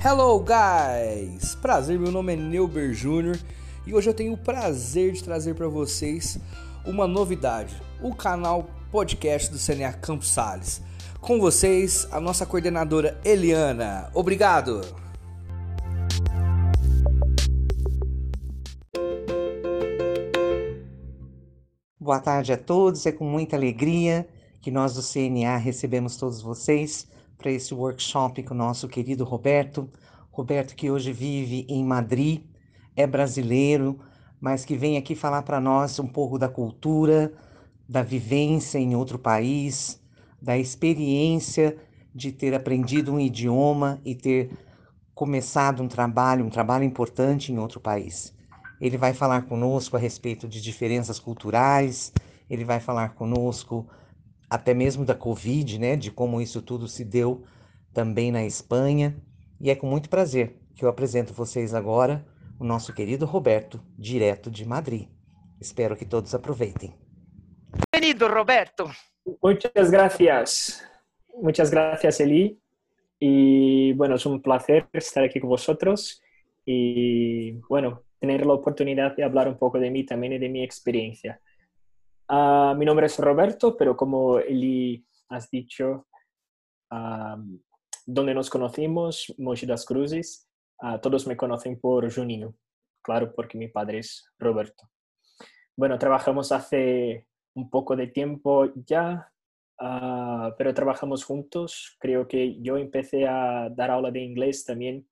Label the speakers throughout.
Speaker 1: Hello, guys! Prazer, meu nome é Neuber Júnior e hoje eu tenho o prazer de trazer para vocês uma novidade: o canal podcast do CNA Campos Sales. Com vocês, a nossa coordenadora Eliana. Obrigado!
Speaker 2: Boa tarde a todos, é com muita alegria que nós do CNA recebemos todos vocês para esse workshop com o nosso querido Roberto. Roberto, que hoje vive em Madrid, é brasileiro, mas que vem aqui falar para nós um pouco da cultura, da vivência em outro país, da experiência de ter aprendido um idioma e ter começado um trabalho, um trabalho importante em outro país. Ele vai falar conosco a respeito de diferenças culturais, ele vai falar conosco até mesmo da Covid, né, de como isso tudo se deu também na Espanha. E é com muito prazer que eu apresento vocês agora o nosso querido Roberto, direto de Madrid. Espero que todos aproveitem.
Speaker 3: Bem-vindo, Roberto.
Speaker 4: Muchas gracias. Muchas gracias, Eli. Y bueno, es un placer estar aquí con vosotros y bueno, tener la oportunidad de hablar un poco de mí también y de mi experiencia. Uh, mi nombre es Roberto, pero como Eli has dicho, uh, donde nos conocimos, Mochi das Cruzes, uh, todos me conocen por Juninho, claro, porque mi padre es Roberto. Bueno, trabajamos hace un poco de tiempo ya, pero trabajamos juntos. Creo que yo empecé a dar aula de inglés también,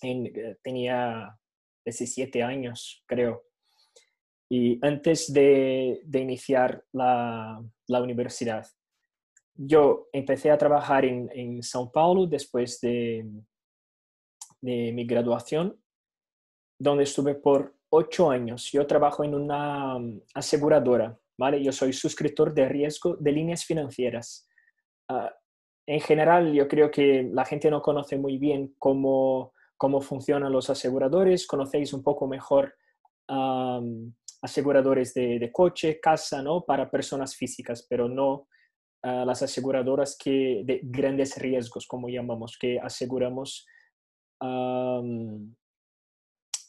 Speaker 4: en, eh, tenía 17 años, creo. Y antes de, de iniciar la, la, universidad, yo empecé a trabajar en, en São Paulo después de, de, mi graduación, donde estuve por ocho años. Yo trabajo en una um, aseguradora, ¿vale? Yo soy suscriptor de riesgo de líneas financieras. Uh, en general, yo creo que la gente no conoce muy bien cómo, cómo funcionan los aseguradores, conocéis un poco mejor um, aseguradores de, de, coche, casa, ¿no? Para personas físicas, pero no uh, las aseguradoras que, de grandes riesgos, como llamamos, que aseguramos, um,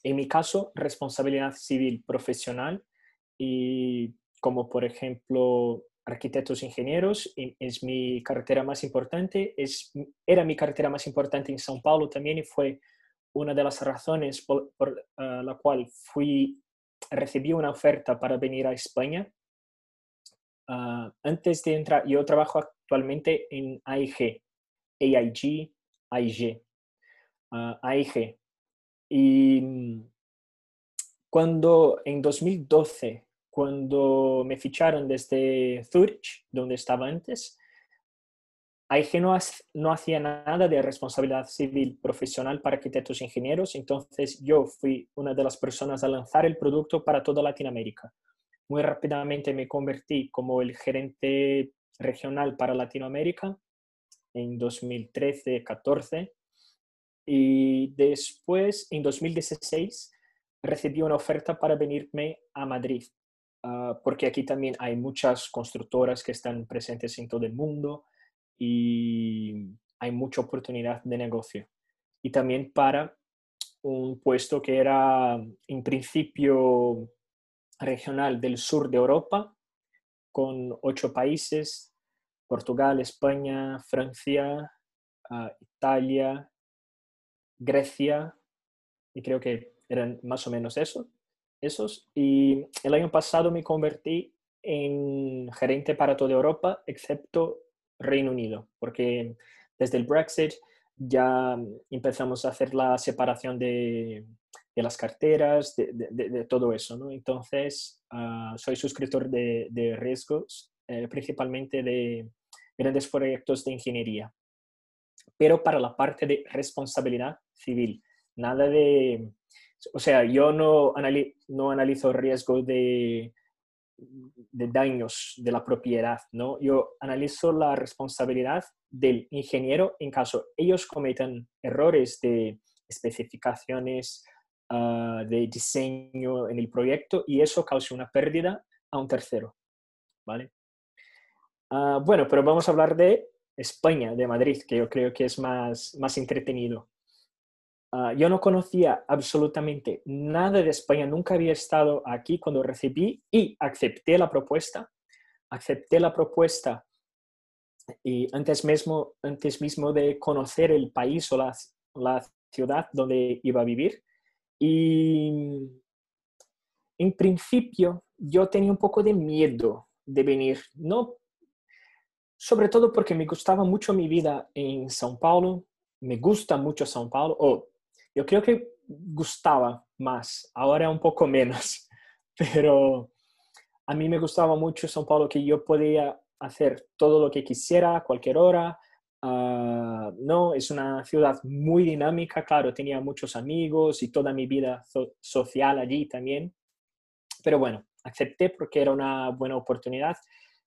Speaker 4: en mi caso, responsabilidad civil profesional y como por ejemplo arquitectos ingenieros, es mi cartera más importante, es, era mi cartera más importante en São Paulo también y fue una de las razones por, por uh, la cual fui recibí una oferta para venir a España. Uh, antes de entrar, yo trabajo actualmente en AIG, AIG, AIG, uh, AIG. Y mm, cuando en 2012, cuando me ficharon desde Zurich, donde estaba antes, AIG no, hacía nada de responsabilidad civil profesional para arquitectos e ingenieros, entonces yo fui una de las personas a lanzar el producto para toda Latinoamérica. Muy rápidamente me convertí como el gerente regional para Latinoamérica en 2013-14 y después, en 2016, recibí una oferta para venirme a Madrid, uh, porque aquí también hay muchas constructoras que están presentes en todo el mundo y hay mucha oportunidad de negocio. Y también para un puesto que era en principio regional del sur de Europa, con ocho países, Portugal, España, Francia, uh, Italia, Grecia, y creo que eran más o menos eso, esos. Y el año pasado me convertí en gerente para toda Europa, excepto Reino Unido, porque desde el Brexit ya empezamos a hacer la separación de, de las carteras, de, de, todo eso. ¿no? Entonces, uh, soy suscriptor de, riesgos, eh, principalmente de grandes proyectos de ingeniería, pero para la parte de responsabilidad civil. Nada de, o sea, yo no, anali no analizo riesgo de de daños de la propiedad, ¿no? Yo analizo la responsabilidad del ingeniero en caso ellos cometan errores de especificaciones, uh, de diseño en el proyecto y eso cause una pérdida a un tercero, ¿vale? Uh, bueno, pero vamos a hablar de España, de Madrid, que yo creo que es más, más entretenido. Ah, yo no conocía absolutamente nada de España, nunca había estado aquí cuando recibí y acepté la propuesta. Acepté la propuesta y antes mismo, antes mismo de conocer el país o la, la ciudad donde iba a vivir. Y en principio yo tenía un poco de miedo de venir, no sobre todo porque me gustaba mucho mi vida en São Paulo, me gusta mucho São Paulo, o yo creo que gustaba más, ahora un poco menos, pero a mí me gustaba mucho São Paulo que yo podía hacer todo lo que quisiera a cualquier hora. Ah, no, es una ciudad muy dinámica, claro, tenía muchos amigos y toda mi vida social allí también. Pero bueno, acepté porque era una buena oportunidad.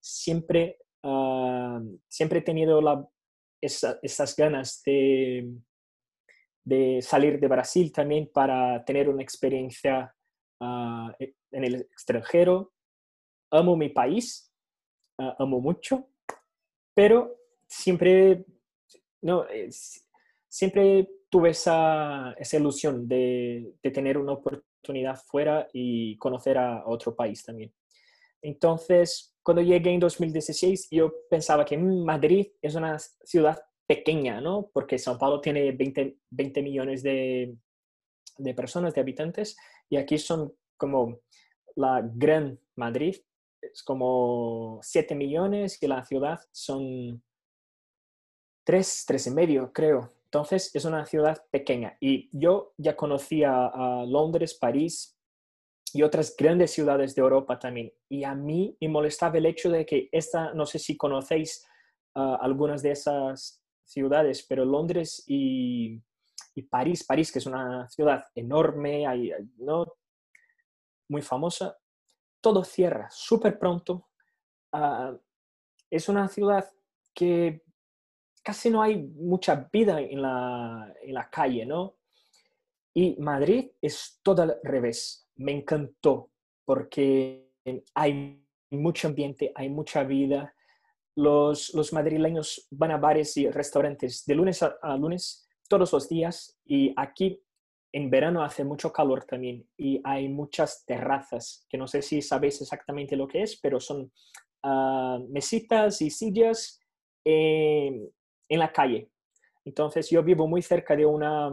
Speaker 4: Siempre, ah, siempre he tenido la, esas ganas de, de salir de Brasil también para tener una experiencia ah, e, en el extranjero. Amo mi país, ah, amo mucho, pero siempre, no, siempre tuve esa, esa ilusión de, de, tener una oportunidad fuera y conocer a otro país también. Entonces, cuando llegué en 2016, yo pensaba que Madrid es una ciudad pequeña, ¿no? Porque São Paulo tiene 20, 20 millones de, de, personas, de habitantes, y aquí son como la Gran Madrid, es como 7 millones y la ciudad son 3, 3 y medio, creo. Entonces es una ciudad pequeña y yo ya conocía a Londres, París y otras grandes ciudades de Europa también. Y a mí me molestaba el hecho de que esta, no sé si conocéis uh, algunas de esas ciudades, pero Londres y, París, París que es una ciudad enorme, ¿no? muy famosa, todo cierra súper pronto. Uh, es una ciudad que casi no hay mucha vida en la, en la calle, ¿no? Y Madrid es todo al revés. Me encantó porque hay mucho ambiente, hay mucha vida, los, madrileños van a bares y restaurantes de lunes a, lunes todos los días y aquí en verano hace mucho calor también y hay muchas terrazas, que no sé si sabéis exactamente lo que es, pero son ah, mesitas y sillas en la calle. Entonces yo vivo muy cerca de una,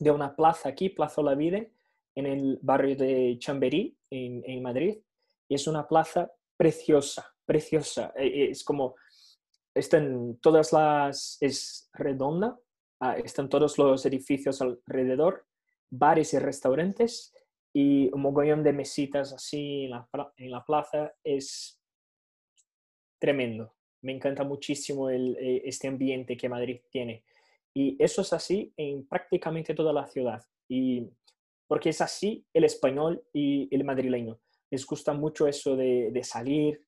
Speaker 4: de una plaza aquí, Plaza Olavide, en el barrio de Chamberí, en, en Madrid, y es una plaza preciosa, preciosa. E, e, es como, están todas las, es redonda, ah, están todos los edificios alrededor, bares y restaurantes y un mogollón de mesitas así en la, en la plaza. Es tremendo. Me encanta muchísimo el, e, este ambiente que Madrid tiene. Y eso es así en prácticamente toda la ciudad. Y porque es así el español y el madrileño. Les gusta mucho eso de, de salir,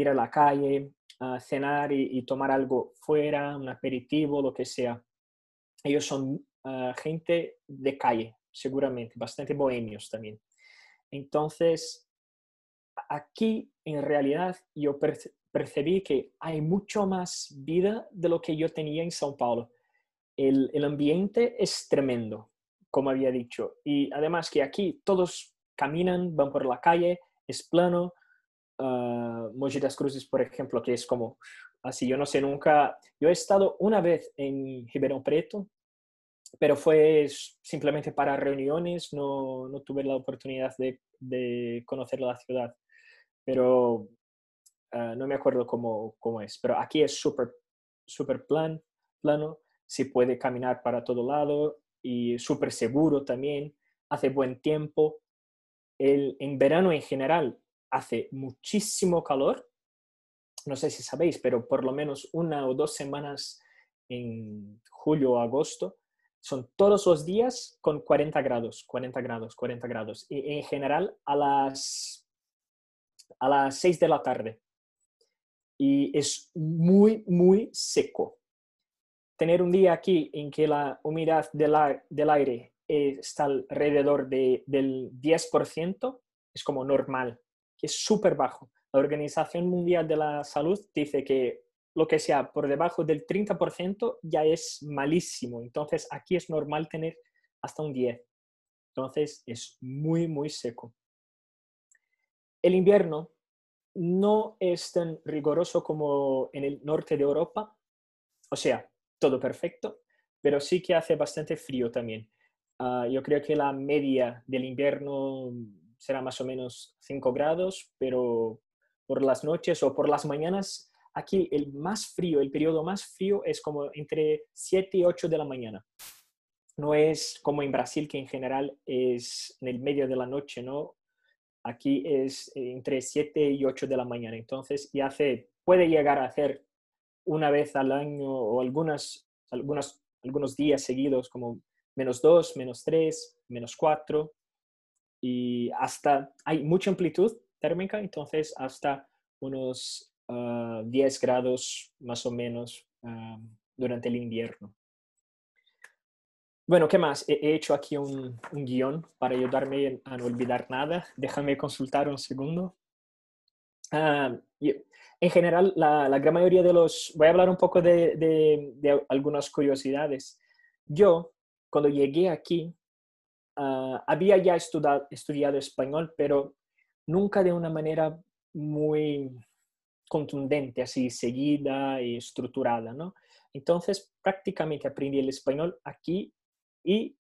Speaker 4: ir a la calle, cenar y, tomar algo fuera, un aperitivo, lo que sea. Ellos son ah, gente de calle, seguramente, bastante bohemios también. Entonces, aquí en realidad yo percibí que hay mucho más vida de lo que yo tenía en São Paulo. El, el ambiente es tremendo, como había dicho. Y además que aquí todos caminan, van por la calle, es plano, uh, Mogi das Cruzes, por ejemplo, que es como así, yo no sé nunca, yo he estado una vez en Ribeirão Preto, pero fue simplemente para reuniones, no, no tuve la oportunidad de, de, conocer la ciudad, pero uh, no me acuerdo cómo, cómo, es, pero aquí es súper super plan, plano, se puede caminar para todo lado y súper seguro también, hace buen tiempo. El, en verano en general hace muchísimo calor. No sé si sabéis, pero por lo menos una o dos semanas en julio o agosto son todos los días con 40 grados, 40 grados, 40 grados. Y en general a las, a las 6 de la tarde. Y es muy, muy seco. Tener un día aquí en que la humedad del, del aire está alrededor de, del 10%, es como normal que es súper bajo. La Organización Mundial de la Salud dice que lo que sea por debajo del 30% ya es malísimo. Entonces aquí es normal tener hasta un 10. Entonces es muy, muy seco. El invierno no es tan riguroso como en el norte de Europa, o sea, todo perfecto, pero sí que hace bastante frío también. Ah, yo creo que la media del invierno será más o menos 5 grados, pero por las noches o por las mañanas, aquí el más frío, el periodo más frío es como entre 7 y 8 de la mañana. No es como en Brasil, que en general es en el medio de la noche, ¿no? Aquí es entre 7 y 8 de la mañana. Entonces, y hace, puede llegar a hacer una vez al año o algunas, algunas, algunos días seguidos como menos 2, menos 3, menos 4 y hasta hay mucha amplitud térmica, entonces hasta unos 10 ah, grados más o menos ah, durante el invierno. Bueno, ¿qué más? He hecho aquí un, un, guion para ayudarme a no olvidar nada. Déjame consultar un segundo. Ah, en general, la, gran mayoría de los... Voy a hablar un poco de, de algunas curiosidades. Yo, cuando llegué aquí, Ah, había ya estudiado español, pero nunca de una manera muy contundente, así seguida y estructurada, ¿no? Entonces prácticamente aprendí el español aquí y,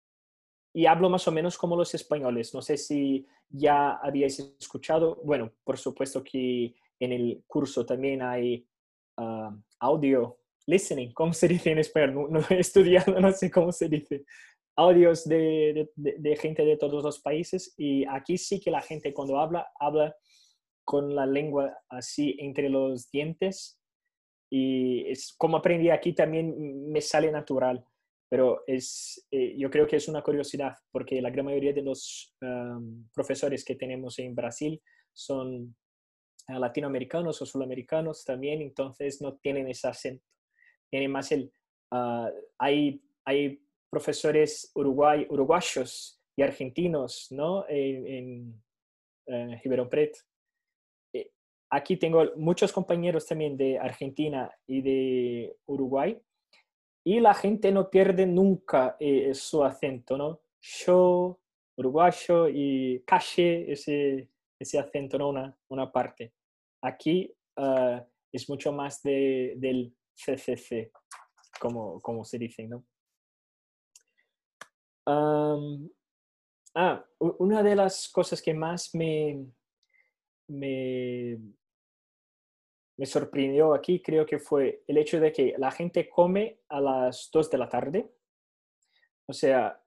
Speaker 4: y hablo más o menos como los españoles. No sé si ya habíais escuchado, bueno, por supuesto que en el curso también hay ah, audio listening, ¿cómo se dice en español? no, he estudiado, no sé cómo se dice audios de, de, gente de todos los países y aquí sí que la gente cuando habla, habla con la lengua así entre los dientes y es como aprendí aquí también me sale natural, pero es, eh, yo creo que es una curiosidad porque la gran mayoría de los profesores que tenemos en Brasil son ah, latinoamericanos o sudamericanos también, entonces no tienen ese acento, tienen más el, uh, hay, hay profesores uruguay, uruguayos y argentinos ¿no? en, en Preto. Eh, aquí tengo muchos compañeros también de Argentina y de Uruguay y la gente no pierde nunca eh, su acento, ¿no? Yo, uruguayo y calle, ese, ese acento, ¿no? Una, una parte. Aquí ah, es mucho más de, del CCC, como, como se dice, ¿no? Ah, una de las cosas que más me, me, me sorprendió aquí creo que fue el hecho de que la gente come a las 2 de la tarde. O sea,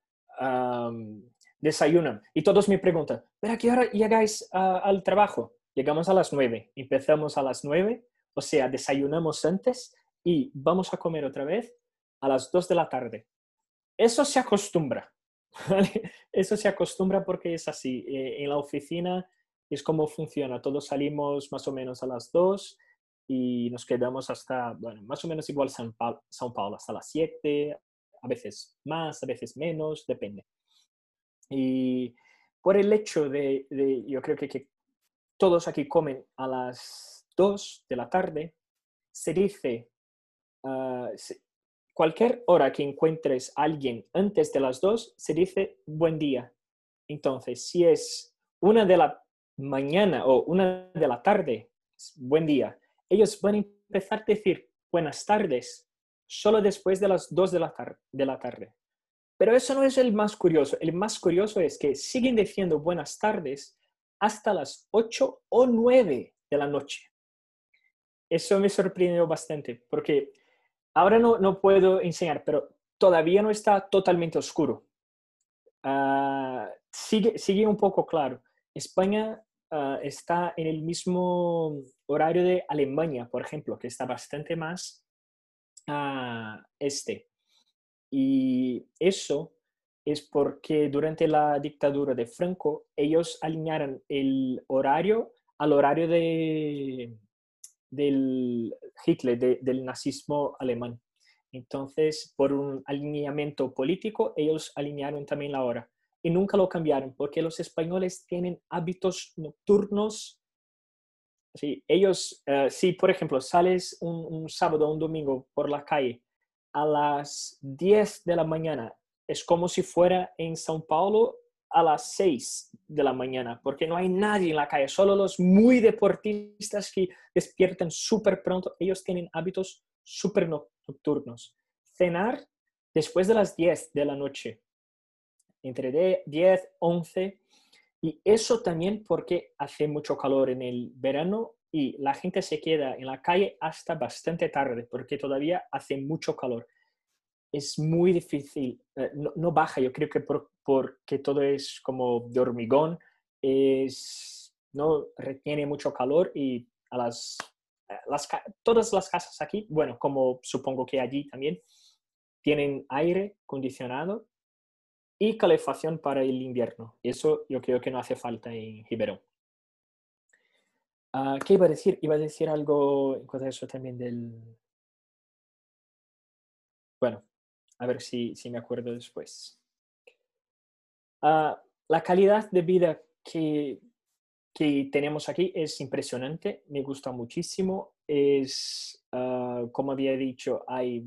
Speaker 4: desayunan. Y todos me preguntan, ¿pero a qué hora llegáis al trabajo? Llegamos a las 9, empezamos a las 9, o sea, desayunamos antes y vamos a comer otra vez a las 2 de la tarde. Eso se acostumbra. Eso se acostumbra porque es así. Eh, en la oficina es como funciona. Todos salimos más o menos a las 2 y nos quedamos hasta, bueno, más o menos igual San Paulo, Paulo hasta las 7, a veces más, a veces menos, depende. Y por el hecho de, yo creo que, que, todos aquí comen a las 2 de la tarde, se dice, uh, cualquier hora que encuentres a alguien antes de las dos, se dice buen día. Entonces, si es una de la mañana o una de la tarde, buen día. Ellos van a empezar a decir buenas tardes solo después de las dos de la, de la tarde. Pero eso no es el más curioso. El más curioso es que siguen diciendo buenas tardes hasta las ocho o nueve de la noche. Eso me sorprendió bastante porque Ahora no, no puedo enseñar, pero todavía no está totalmente oscuro. Ah, sigue, sigue un poco claro. España ah, está en el mismo horario de Alemania, por ejemplo, que está bastante más uh, este. Y eso es porque durante la dictadura de Franco ellos alinearon el horario al horario de, del Hitler, del nazismo alemán. Entonces, por un alineamiento político, ellos alinearon también la hora y nunca lo cambiaron porque los españoles tienen hábitos nocturnos. Sí, ellos, uh, si por ejemplo sales un, sábado o un domingo por la calle a las 10 de la mañana es como si fuera en São Paulo a las 6 de la mañana, porque no hay nadie en la calle, solo los muy deportistas que despiertan súper pronto, ellos tienen hábitos súper nocturnos. Cenar después de las 10 de la noche, entre 10, 11, y eso también porque hace mucho calor en el verano y la gente se queda en la calle hasta bastante tarde porque todavía hace mucho calor es muy difícil, eh, no, baja, yo creo que porque todo es como de hormigón, es, no retiene mucho calor y a las, las, todas las casas aquí, bueno, como supongo que allí también, tienen aire acondicionado y calefacción para el invierno. Eso yo creo que no hace falta en Ribeirão. Ah, ¿Qué iba a decir? Iba a decir algo en cuanto a eso también del... Bueno, a ver si, si me acuerdo después. Ah, la calidad de vida que, que, tenemos aquí es impresionante, me gusta muchísimo. Es, ah, como había dicho, hay,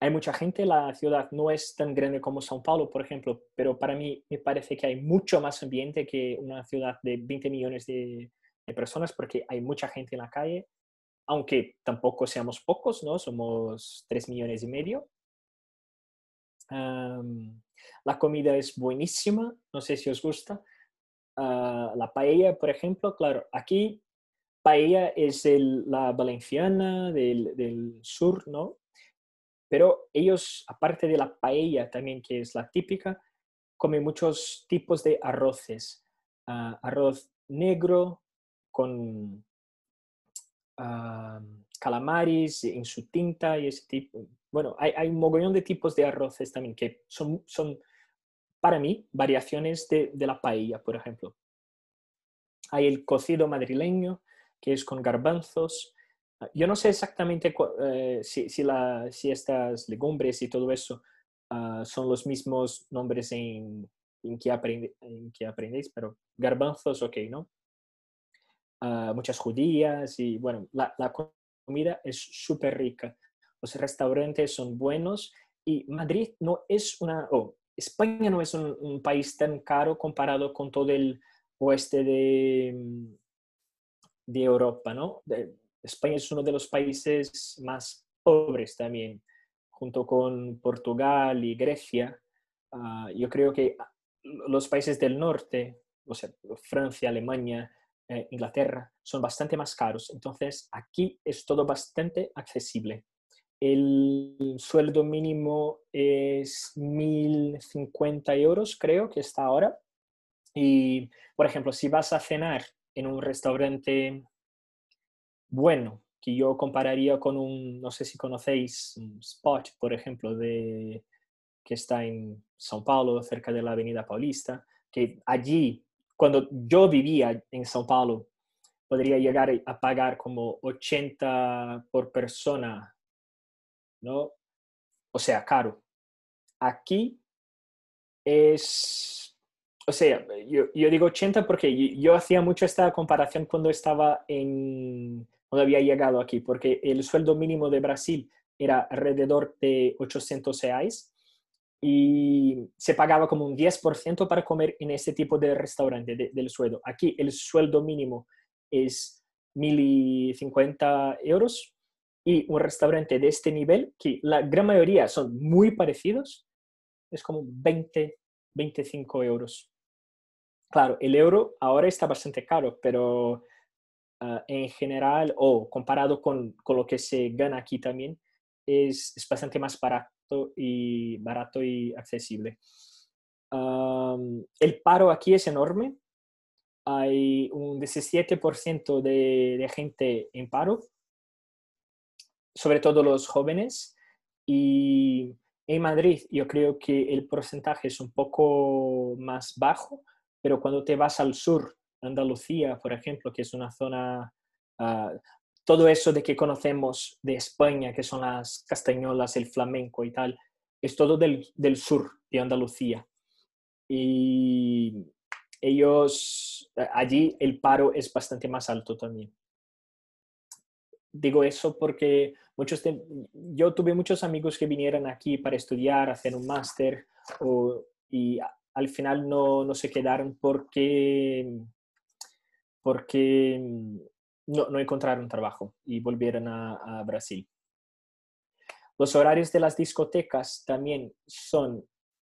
Speaker 4: hay mucha gente, la ciudad no es tan grande como São Paulo, por ejemplo, pero para mí me parece que hay mucho más ambiente que una ciudad de 20 millones de, de personas porque hay mucha gente en la calle, aunque tampoco seamos pocos, ¿no? Somos 3 millones y medio la comida es buenísima, no sé si os gusta. Ah, la paella, por ejemplo, claro, aquí paella es la valenciana del, sur, ¿no? Pero ellos, aparte de la paella también, que es la típica, comen muchos tipos de arroces. Ah, arroz negro con calamares en su tinta y ese tipo, bueno, hay, un mogollón de tipos de arroces también que son, son para mí, variaciones de, la paella, por ejemplo. Hay el cocido madrileño, que es con garbanzos. Yo no sé exactamente eh, si, si, estas legumbres y todo eso ah, son los mismos nombres en, que en, que aprendéis, pero garbanzos, ok, ¿no? Ah, muchas judías y bueno, la, la comida es súper rica los restaurantes son buenos y Madrid no es una, oh, España no es un, país tan caro comparado con todo el oeste de, de Europa, ¿no? España es uno de los países más pobres también, junto con Portugal y Grecia. Ah, yo creo que los países del norte, o sea, Francia, Alemania, eh, Inglaterra, son bastante más caros. Entonces, aquí es todo bastante accesible. El sueldo mínimo es 1.050 euros, creo que está ahora. Y, por ejemplo, si vas a cenar en un restaurante bueno, que yo compararía con un, no sé si conocéis, un Spot, por ejemplo, de, que está en São Paulo, cerca de la Avenida Paulista, que allí, cuando yo vivía en São Paulo, podría llegar a pagar como 80 por persona ¿no? O sea, caro. Aquí es, o sea, yo, digo 80 porque yo, hacía mucho esta comparación cuando estaba en, cuando había llegado aquí, porque el sueldo mínimo de Brasil era alrededor de 800 reais y se pagaba como un 10% para comer en ese tipo de restaurante del sueldo. Aquí el sueldo mínimo es 1.050 euros y un restaurante de este nivel, que la gran mayoría son muy parecidos, es como 20, 25 euros. Claro, el euro ahora está bastante caro, pero ah, en general, o comparado con, con, lo que se gana aquí también, es, es bastante más barato y, barato y accesible. el paro aquí es enorme. Hay un 17% de, de gente en paro sobre todo los jóvenes. Y en Madrid yo creo que el porcentaje es un poco más bajo, pero cuando te vas al sur, Andalucía, por ejemplo, que es una zona, ah, todo eso de que conocemos de España, que son las castañolas, el flamenco y tal, es todo del, del sur de Andalucía. Y ellos, allí el paro es bastante más alto también digo eso porque muchos yo tuve muchos amigos que vinieron aquí para estudiar, hacer un máster y al final no, no, se quedaron porque, porque no, encontraron trabajo y volvieron a, a Brasil. Los horarios de las discotecas también son,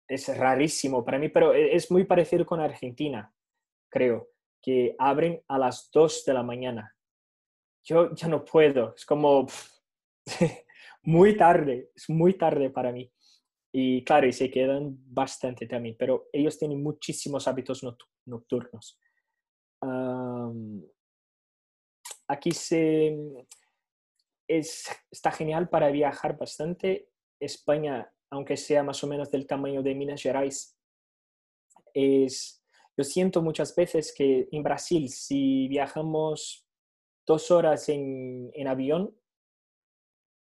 Speaker 4: es rarísimo para mí, pero e, es muy parecido con Argentina, creo, que abren a las 2 de la mañana. Yo ya no puedo, es como muy tarde, es muy tarde para mí. Y claro, y se quedan bastante también, pero ellos tienen muchísimos hábitos nocturnos. aquí se, es, está genial para viajar bastante. España, aunque sea más o menos del tamaño de Minas Gerais, es, yo siento muchas veces que en Brasil, si viajamos dos horas en, en avión,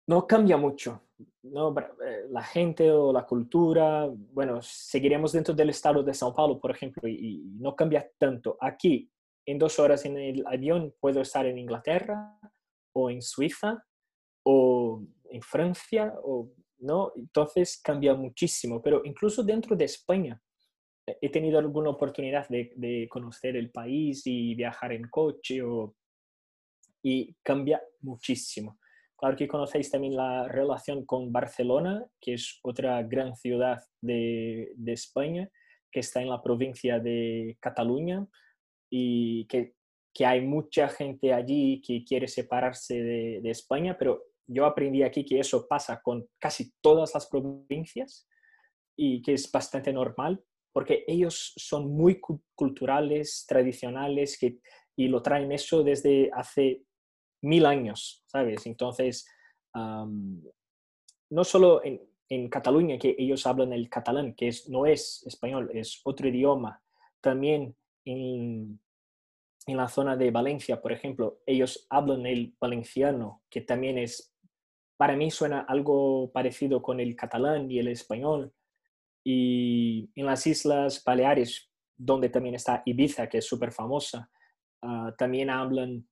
Speaker 4: no cambia mucho. ¿no? Eh, la gente o la cultura, bueno, seguiremos dentro del estado de São Paulo, por ejemplo, y, y no cambia tanto. Aquí, en dos horas en el avión, puedo estar en Inglaterra o en Suiza o en Francia, o, ¿no? Entonces cambia muchísimo, pero incluso dentro de España eh, he tenido alguna oportunidad de, de conocer el país y viajar en coche o, y cambia muchísimo. Claro que conocéis también la relación con Barcelona, que es otra gran ciudad de, de España, que está en la provincia de Cataluña y que, que, hay mucha gente allí que quiere separarse de, de España, pero yo aprendí aquí que eso pasa con casi todas las provincias y que es bastante normal porque ellos son muy culturales, tradicionales que, y lo traen eso desde hace mil años, ¿sabes? Entonces, no solo en, Cataluña, que ellos hablan el catalán, que es, no es español, es otro idioma, también en, en la zona de Valencia, por ejemplo, ellos hablan el valenciano, que también es para mí suena algo parecido con el catalán y el español. Y en las Islas Baleares, donde también está Ibiza, que es súper famosa, ah, también hablan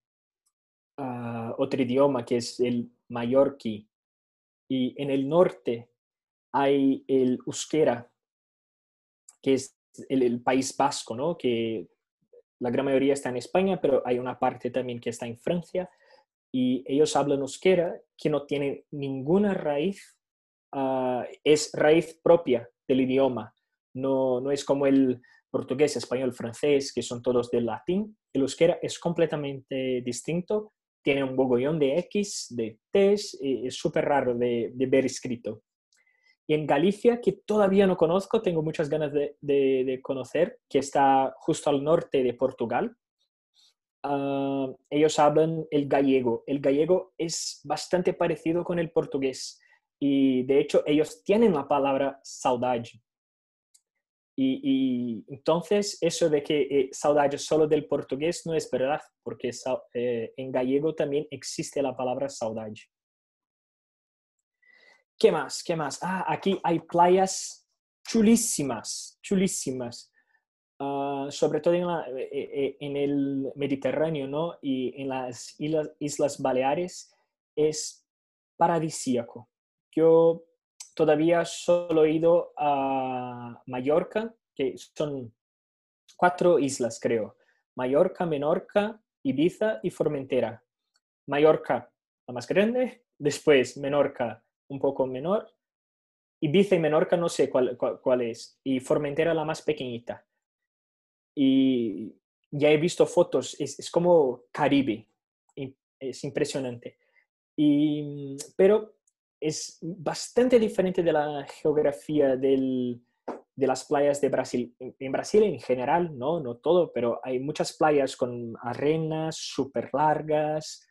Speaker 4: ah, otro idioma que es el mallorquí. Y en el norte hay el euskera, que es el, País Vasco, ¿no? que la gran mayoría está en España, pero hay una parte también que está en Francia y ellos hablan euskera que no tiene ninguna raíz, uh, es raíz propia del idioma, no, no es como el portugués, español, francés, que son todos del latín. El euskera es completamente distinto, tiene un bogollón de X, de T, es súper raro de, ver escrito. Y en Galicia, que todavía no conozco, tengo muchas ganas de, conocer, que está justo al norte de Portugal, uh, ellos hablan el gallego. El gallego es bastante parecido con el portugués y de hecho ellos tienen la palabra saudade. Y, y entonces eso de que eh, saudade solo del portugués no es verdad, porque eh, en gallego también existe la palabra saudade. ¿Qué más? ¿Qué más? Ah, aquí hay playas chulísimas, chulísimas. Uh, sobre todo en, la, eh, eh, en, el Mediterráneo ¿no? y en las islas, islas, Baleares, es paradisíaco. Yo todavía solo he ido a Mallorca, que son cuatro islas, creo. Mallorca, Menorca, Ibiza y Formentera. Mallorca, la más grande, después Menorca, un poco menor. Ibiza y Menorca no sé cuál, cuál, cuál es. Y Formentera, la más pequeñita y ya he visto fotos, es, es como Caribe, es impresionante. Y, pero es bastante diferente de la geografía del, de las playas de Brasil. En Brasil en general, no, no todo, pero hay muchas playas con arenas súper largas.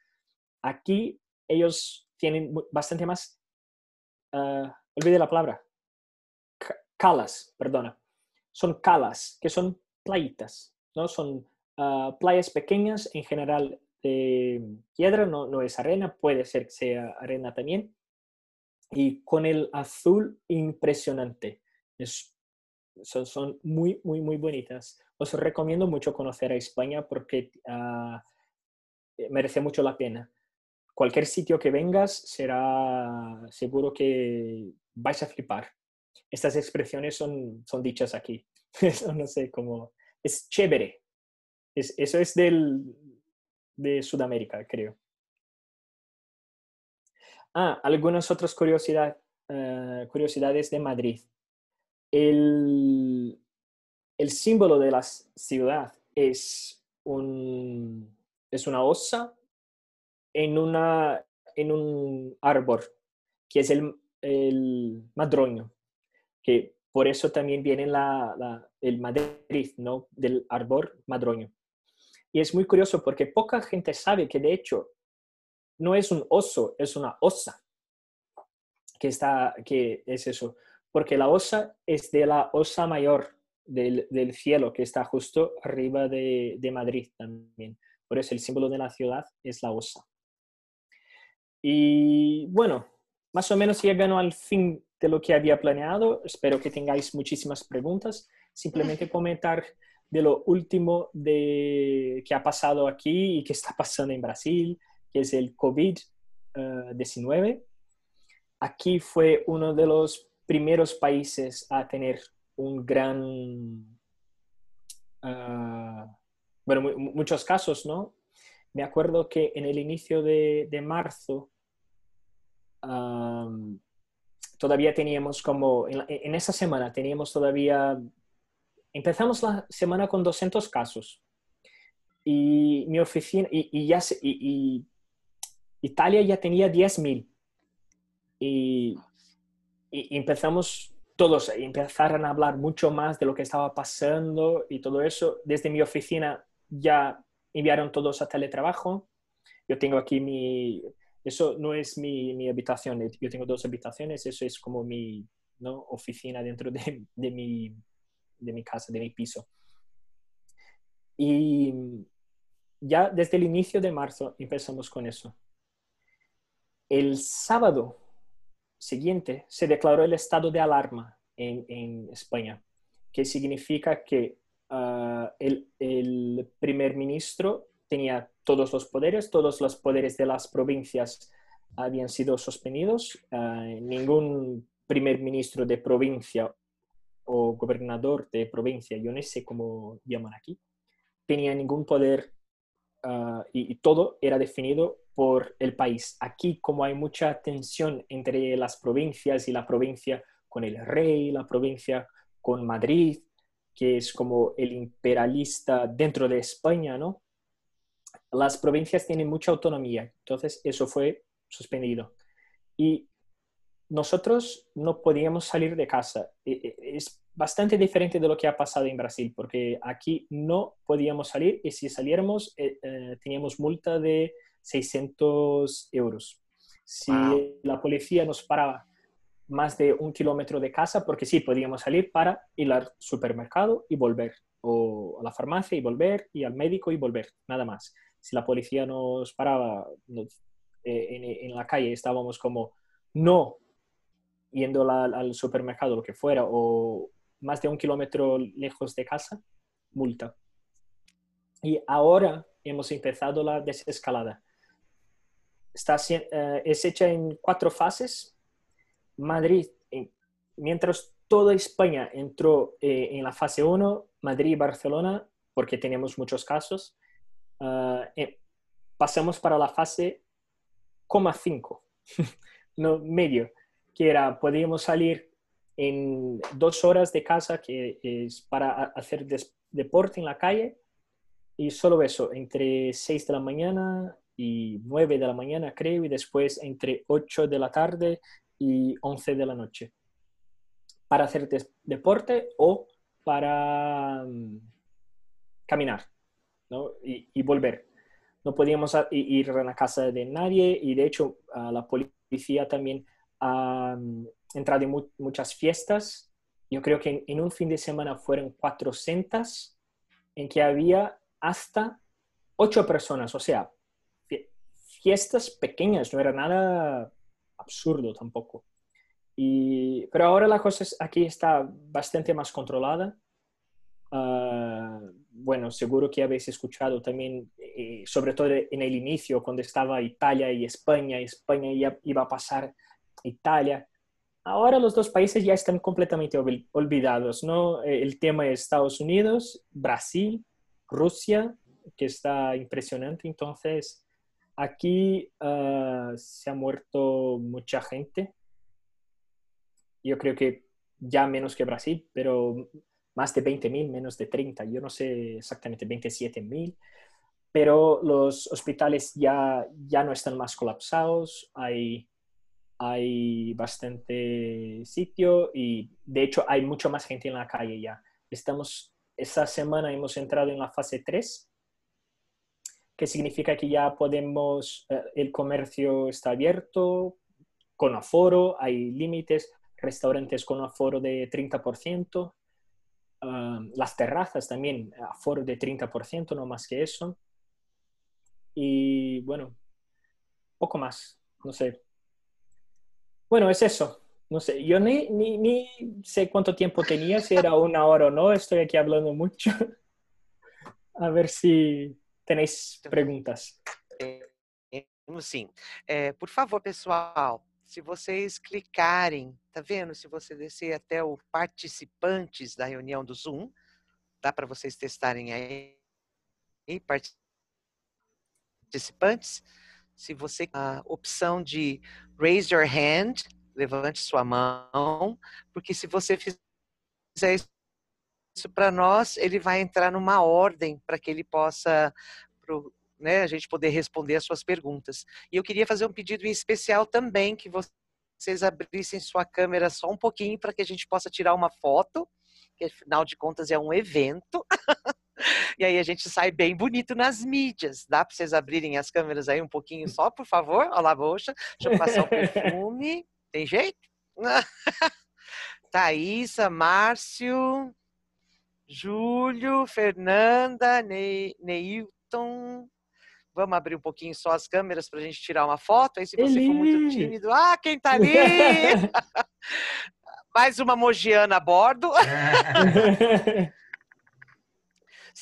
Speaker 4: Aquí ellos tienen bastante más, uh, olvidé la palabra, calas, perdona. Son calas, que son playitas, ¿no? Son uh, playas pequeñas, en general de piedra, no, no es arena, puede ser que sea arena también. Y con el azul impresionante. Es, son, son, muy, muy, muy bonitas. Os recomiendo mucho conocer a España porque uh, merece mucho la pena. cualquier sitio que vengas será seguro que vais a flipar. Estas expresiones son, son dichas aquí. No sé cómo. Es chévere. Es, eso es del, de Sudamérica, creo. Ah, algunas otras eh, curiosidades de Madrid. El, símbolo de la ciudad es, un, es una osa en, un árbol, que es el, madroño, que por eso también viene el Madrid, ¿no? Del árbol madroño. Y es muy curioso porque poca gente sabe que de hecho no es un oso, es una osa. Que, está, que es eso. Porque la osa es de la osa mayor del, del cielo, que está justo arriba de, de, Madrid también. Por eso el símbolo de la ciudad es la osa. Y bueno, más o menos llegando al fin de lo que había planeado. Espero que tengáis muchísimas preguntas. Simplemente comentar de lo último de, que ha pasado aquí y que está pasando en Brasil, que es el COVID-19. Eh, aquí fue uno de los primeros países a tener un gran, uh, bueno, muchos casos, ¿no? Me acuerdo que en el inicio de, de marzo todavía teníamos como, en, en, esa semana teníamos todavía, empezamos la semana con 200 casos y mi oficina, y, ya, Italia ya tenía 10.000 y, y empezamos todos empezaron a hablar mucho más de lo que estaba pasando y todo eso. Desde mi oficina ya enviaron todos a teletrabajo. Yo tengo aquí mi... Eso no es mi, mi habitación, yo tengo dos habitaciones, eso es como mi ¿no? oficina dentro de, de, mi, de mi casa, de mi piso. Y ya desde el inicio de marzo empezamos con eso. El sábado siguiente se declaró el estado de alarma en, España, que significa que uh, el, primer ministro tenía todos los poderes, todos los poderes de las provincias habían sido suspendidos, uh, ningún primer ministro de provincia o gobernador de provincia, yo no sé cómo llaman aquí, tenía ningún poder y, y, todo era definido por el país. Aquí, como hay mucha tensión entre las provincias y la provincia con el rey, la provincia con Madrid, que es como el imperialista dentro de España, ¿no? Las provincias tienen mucha autonomía, entonces eso fue suspendido. Y nosotros no podíamos salir de casa. E, e, es bastante diferente de lo que ha pasado en Brasil, porque aquí no podíamos salir y si saliéramos eh, eh, teníamos multa de 600 euros. Si wow. la policía nos paraba más de un kilómetro de casa, porque sí, podíamos salir para ir al supermercado y volver, o a la farmacia y volver, y al médico y volver, nada más. Si la policía nos paraba nos, eh, en, en, la calle, estábamos como no yendo la, al supermercado, lo que fuera, o más de un kilómetro lejos de casa, multa. Y ahora hemos empezado la desescalada está, uh, es hecha en cuatro fases. Madrid, en, mientras toda España entró eh, en la fase 1, Madrid y Barcelona, porque tenemos muchos casos, eh, pasamos para la fase coma 5, no medio, que era, podíamos salir en dos horas de casa, que es para hacer deporte en la calle, y solo eso, entre 6 de la mañana y 9 de la mañana, creo, y después entre 8 de la tarde y 11 de la noche, para hacer deporte o para um, caminar ¿no? y, y, volver. No podíamos ir a la casa de nadie y de hecho uh, la policía también um, entrado en mu muchas fiestas. Yo creo que en, en un fin de semana fueron 400 en que había hasta 8 personas, o sea, fiestas pequeñas, no era nada absurdo tampoco. Y, pero ahora la cosa es, aquí está bastante más controlada. Uh, bueno, seguro que habéis escuchado también, eh, sobre todo en el inicio, cuando estaba Italia y España, España iba a pasar Italia. Ahora los dos países ya están completamente olvidados, ¿no? Eh, el tema es Estados Unidos, Brasil, Rusia, que está impresionante. Entonces, aquí ah, se ha muerto mucha gente. Yo creo que ya menos que Brasil, pero más de 20.000, menos de 30, yo no sé exactamente, 27.000, pero los hospitales ya, ya no están más colapsados, hay, hay bastante sitio y de hecho hay mucho más gente en la calle ya. Estamos, esta semana hemos entrado en la fase 3, que significa que ya podemos, eh, el comercio está abierto, con aforo, hay límites, restaurantes con aforo de 30%, las terrazas también, aforo de 30%, no más que eso. Y bueno, poco más, no sé. Bueno, es eso. No sé, yo ni, ni, ni sé cuánto tiempo tenía, si era una hora o no, estoy aquí hablando mucho. A ver si tenéis preguntas.
Speaker 2: Sim. É, por favor, pessoal, se vocês clicarem, tá vendo? Se você descer até o participantes da reunião do Zoom, dá para vocês testarem aí, participantes. Se você a opção de raise your hand, levante sua mão, porque se você fizer isso para nós, ele vai entrar numa ordem para que ele possa pro, né, a gente poder responder as suas perguntas. E eu queria fazer um pedido em especial também que vocês abrissem sua câmera só um pouquinho para que a gente possa tirar uma foto, que afinal de contas é um evento. e aí a gente sai bem bonito nas mídias. Dá para vocês abrirem as câmeras aí um pouquinho só, por favor? Olha lá, bocha. Deixa eu passar o perfume. Tem jeito? Thaísa, Márcio, Júlio, Fernanda, Neilton, Vamos abrir um pouquinho só as câmeras para a gente tirar uma foto. Aí, se você Eli. for muito tímido, ah, quem tá ali? Mais uma mogiana a bordo.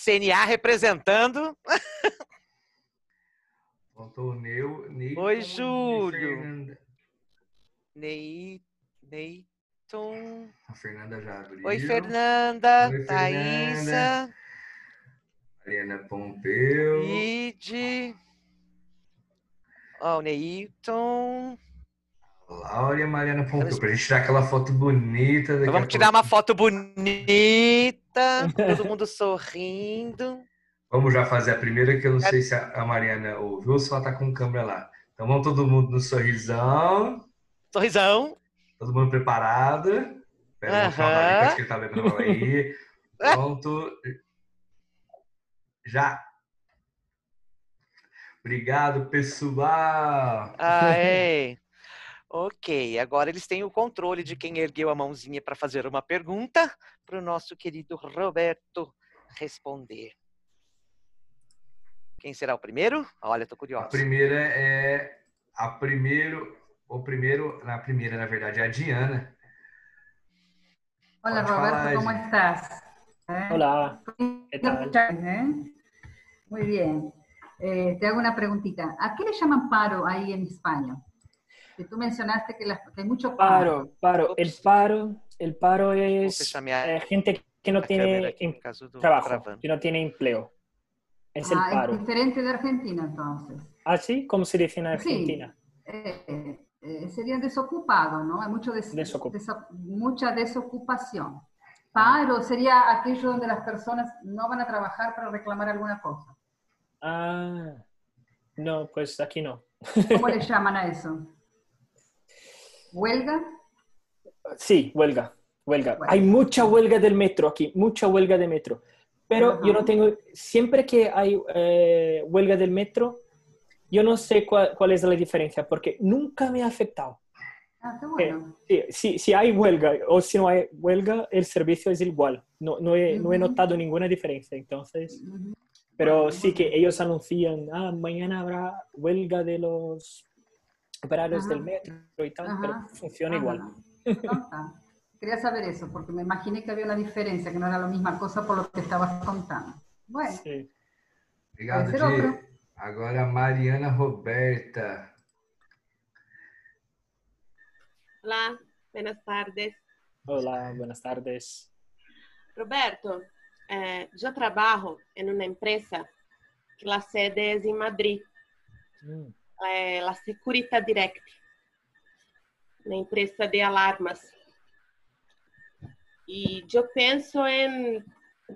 Speaker 2: CNA representando.
Speaker 1: Faltou o Neu. Ney,
Speaker 2: Oi, Júlio. Ney, Neyton.
Speaker 1: A Fernanda já abriu.
Speaker 2: Oi, Fernanda. Oi, Fernanda. Thaísa.
Speaker 1: Mariana Pompeu.
Speaker 2: Ide. Ó, oh, o Neilton.
Speaker 1: Laura Mariana Pompeu, pra gente tirar aquela foto bonita.
Speaker 2: Então vamos tirar uma foto bonita, todo mundo sorrindo.
Speaker 1: Vamos já fazer a primeira, que eu não sei se a Mariana ouviu ou se ela tá com câmera lá. Então vamos todo mundo no sorrisão.
Speaker 2: Sorrisão.
Speaker 1: Todo mundo preparado. Espera, uh -huh. que ele tá vendo aí. Pronto. Já. Obrigado, pessoal.
Speaker 2: Aê. Ok, agora eles têm o controle de quem ergueu a mãozinha para fazer uma pergunta para o nosso querido Roberto responder. Quem será o primeiro? Olha, estou curioso.
Speaker 1: A primeira é a primeiro, o primeiro, na primeira, na verdade, é a Diana.
Speaker 5: Olá, Roberto, como estás?
Speaker 4: Olá. ¿Qué tal?
Speaker 5: Muy bien. Eh, te hago una preguntita. ¿A qué le llaman paro ahí en España? Que tú mencionaste que, hay mucho
Speaker 4: paro. Paro, El paro, el paro es eh, gente que no tiene trabajo, que no tiene empleo. Es el ah, paro.
Speaker 5: Es diferente de Argentina entonces.
Speaker 4: ¿Ah, sí? ¿Cómo se dice en Argentina?
Speaker 5: Sí. Eh, sería desocupado, ¿no? Hay mucho mucha desocupación. Paro sería aquello donde las personas no van a trabajar para reclamar alguna cosa.
Speaker 4: Ah, no, pues aquí no.
Speaker 5: ¿Cómo le llaman a eso? ¿Huelga?
Speaker 4: Sí, huelga, huelga. Hay mucha huelga del metro aquí, mucha huelga de metro. Pero yo no tengo, siempre que hay eh, huelga del metro, yo no sé cuál, cuál, es la diferencia, porque nunca me ha afectado.
Speaker 5: Ah, bueno.
Speaker 4: sí, si, hay huelga o si no hay huelga, el servicio es igual. No, no, he, no he notado ninguna diferencia. Entonces, pero sí que ellos anuncian, ah, mañana habrá huelga de los operarios del metro y tal, pero funciona igual.
Speaker 5: Quería saber eso, porque me imaginé que había una diferencia, que no era la misma cosa por lo que estabas contando. Bueno. Sí.
Speaker 1: Obrigado. Agora Mariana Roberta.
Speaker 6: Hola, buenas tardes.
Speaker 4: Hola, buenas tardes.
Speaker 6: Roberto, eh, yo trabajo en una empresa que la sede es en Madrid, mm. Eh, la Securitas Direct, una empresa de alarmas. Y yo pienso en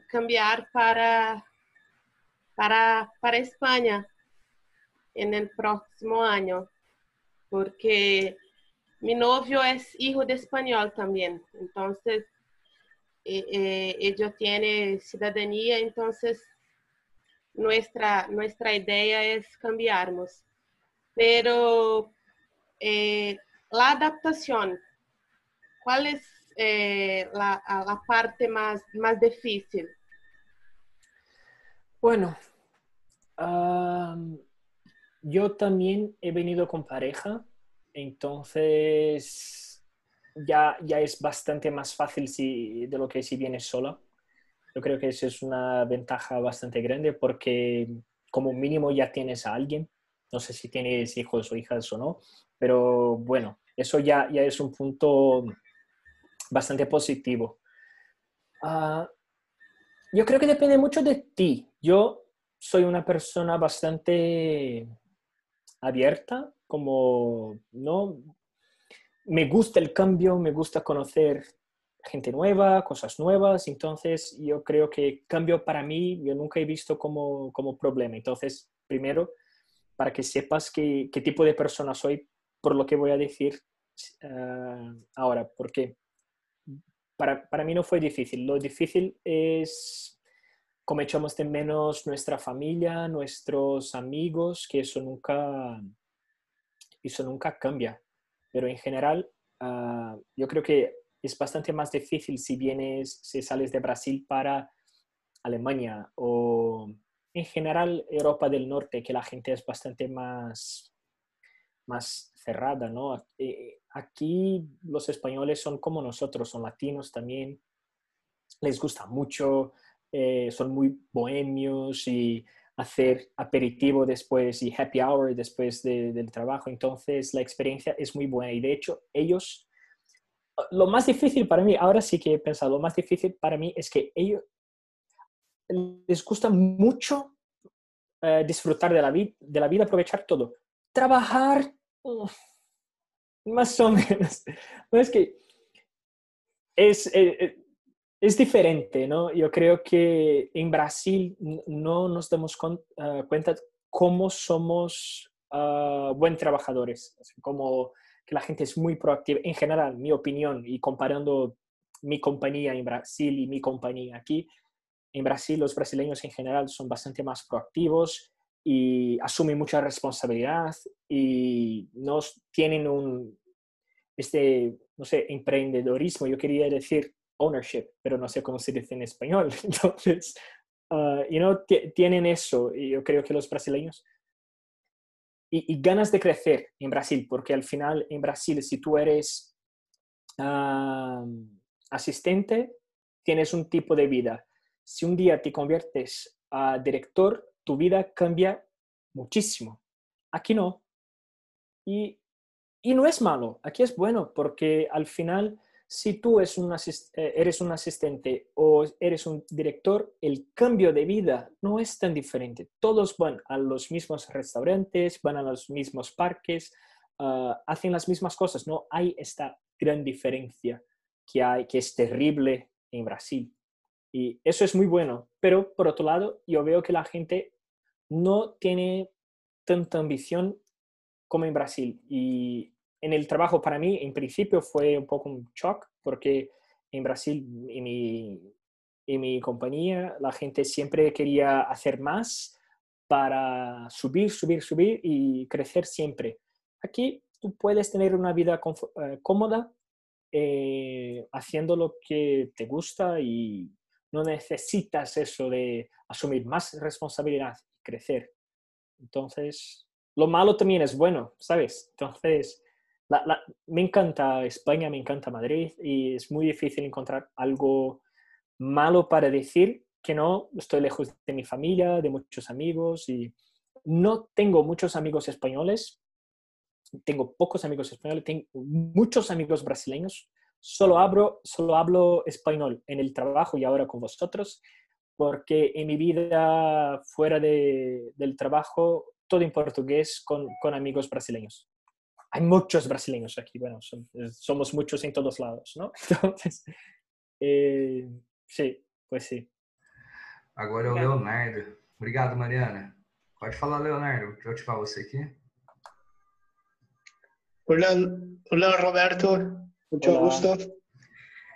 Speaker 6: cambiar para, para, para España en el próximo año, porque mi novio es hijo de español también, entonces eh, eh, ellos tienen ciudadanía, entonces nuestra, nuestra idea es cambiarnos. Pero eh, la adaptación, ¿cuál es la, la, parte más, más difícil?
Speaker 4: Bueno, yo también he venido con pareja entonces, ya, ya es bastante más fácil si, de lo que si vienes sola. Yo creo que eso es una ventaja bastante grande porque como mínimo ya tienes a alguien. No sé si tienes hijos o hijas o no, pero bueno, eso ya, ya es un punto bastante positivo. Ah, yo creo que depende mucho de ti. Yo soy una persona bastante abierta como, ¿no? Me gusta el cambio, me gusta conocer gente nueva, cosas nuevas, entonces yo creo que cambio para mí, yo nunca he visto como, como problema. Entonces, primero, para que sepas qué, tipo de persona soy, por lo que voy a decir uh, ahora, porque para, para mí no fue difícil. Lo difícil es como echamos de menos nuestra familia, nuestros amigos, que eso nunca, eso nunca cambia. Pero en general, ah, yo creo que es bastante más difícil si vienes, si sales de Brasil para Alemania o en general Europa del Norte, que la gente es bastante más, más cerrada, ¿no? Eh, aquí los españoles son como nosotros, son latinos también, les gusta mucho, eh, son muy bohemios y hacer aperitivo después y happy hour después del trabajo. Entonces la experiencia es muy buena y de hecho ellos, lo más difícil para mí, ahora sí que he pensado, lo más difícil para mí es que ellos les gusta mucho eh, disfrutar de la, de la vida, aprovechar todo. Trabajar, más o menos. No es que es, eh, eh, es diferente, ¿no? Yo creo que en Brasil no nos damos cuenta cómo somos uh, buen trabajadores, como que la gente es muy proactiva. En general, mi opinión, y comparando mi compañía en Brasil y mi compañía aquí, en Brasil los brasileños en general son bastante más proactivos y asumen mucha responsabilidad y no tienen un, este, no sé, emprendedorismo, yo quería decir, ownership, pero no sé cómo se dice en español. Entonces, uh, you tienen eso y yo creo que los brasileños y, ganas de crecer en Brasil, porque al final en Brasil si tú eres asistente, tienes un tipo de vida. Si un día te conviertes a director, tu vida cambia muchísimo. Aquí no. Y, y no es malo, aquí es bueno, porque al final si tú eh, eres un asistente o eres un director, el cambio de vida no es tan diferente. Todos van a los mismos restaurantes, van a los mismos parques, ah, hacen las mismas cosas. No hay esta gran diferencia que hay, que es terrible en Brasil. Y eso es muy bueno. Pero por otro lado, yo veo que la gente no tiene tanta ambición como en Brasil. Y en el trabajo para mí, en principio, fue un poco un shock porque en Brasil, en mi, en mi compañía, la gente siempre quería hacer más para subir, subir, subir y crecer siempre. Aquí tú puedes tener una vida eh, cómoda eh, haciendo lo que te gusta y no necesitas eso de asumir más responsabilidad crecer. Entonces, lo malo también es bueno, ¿sabes? Entonces, me encanta España, me encanta Madrid y es muy difícil encontrar algo malo para decir que no, estoy lejos de mi familia, de muchos amigos y no tengo muchos amigos españoles, tengo pocos amigos españoles, tengo muchos amigos brasileños, solo hablo, solo hablo español en el trabajo y ahora con vosotros, porque en mi vida fuera de, del trabajo, todo en portugués con, con, amigos brasileños. Hay muchos brasileños aquí, bueno, somos muchos en todos lados, ¿no? Entonces, eh, sí, pues sí.
Speaker 1: Agora é o Leonardo. Obrigado, Mariana. Pode falar, Leonardo. Deixa eu ativar você aqui.
Speaker 7: Olá, olá Roberto. Muito olá. gusto.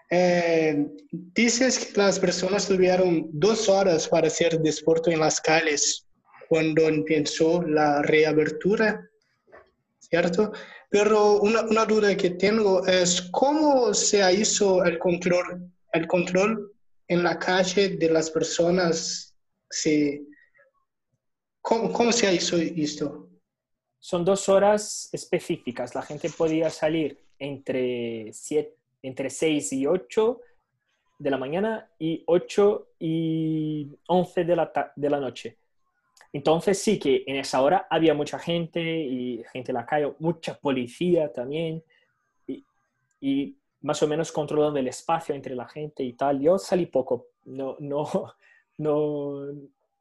Speaker 7: Eh, dices que las personas tuvieron dos horas para hacer deporte en las calles cuando empezó la reabertura, ¿cierto? Pero una, una, duda que tengo es cómo se hizo el control, el control en la calle de las personas. ¿cómo, ¿Cómo se hizo esto?
Speaker 4: Son dos horas específicas. La gente podía salir entre siete entre 6 y 8 de la mañana y 8 y 11 de la, de la noche. Entonces sí que en esa hora había mucha gente y gente en la calle, mucha policía también y, y más o menos controlando el espacio entre la gente y tal. Yo salí poco, no, no, no,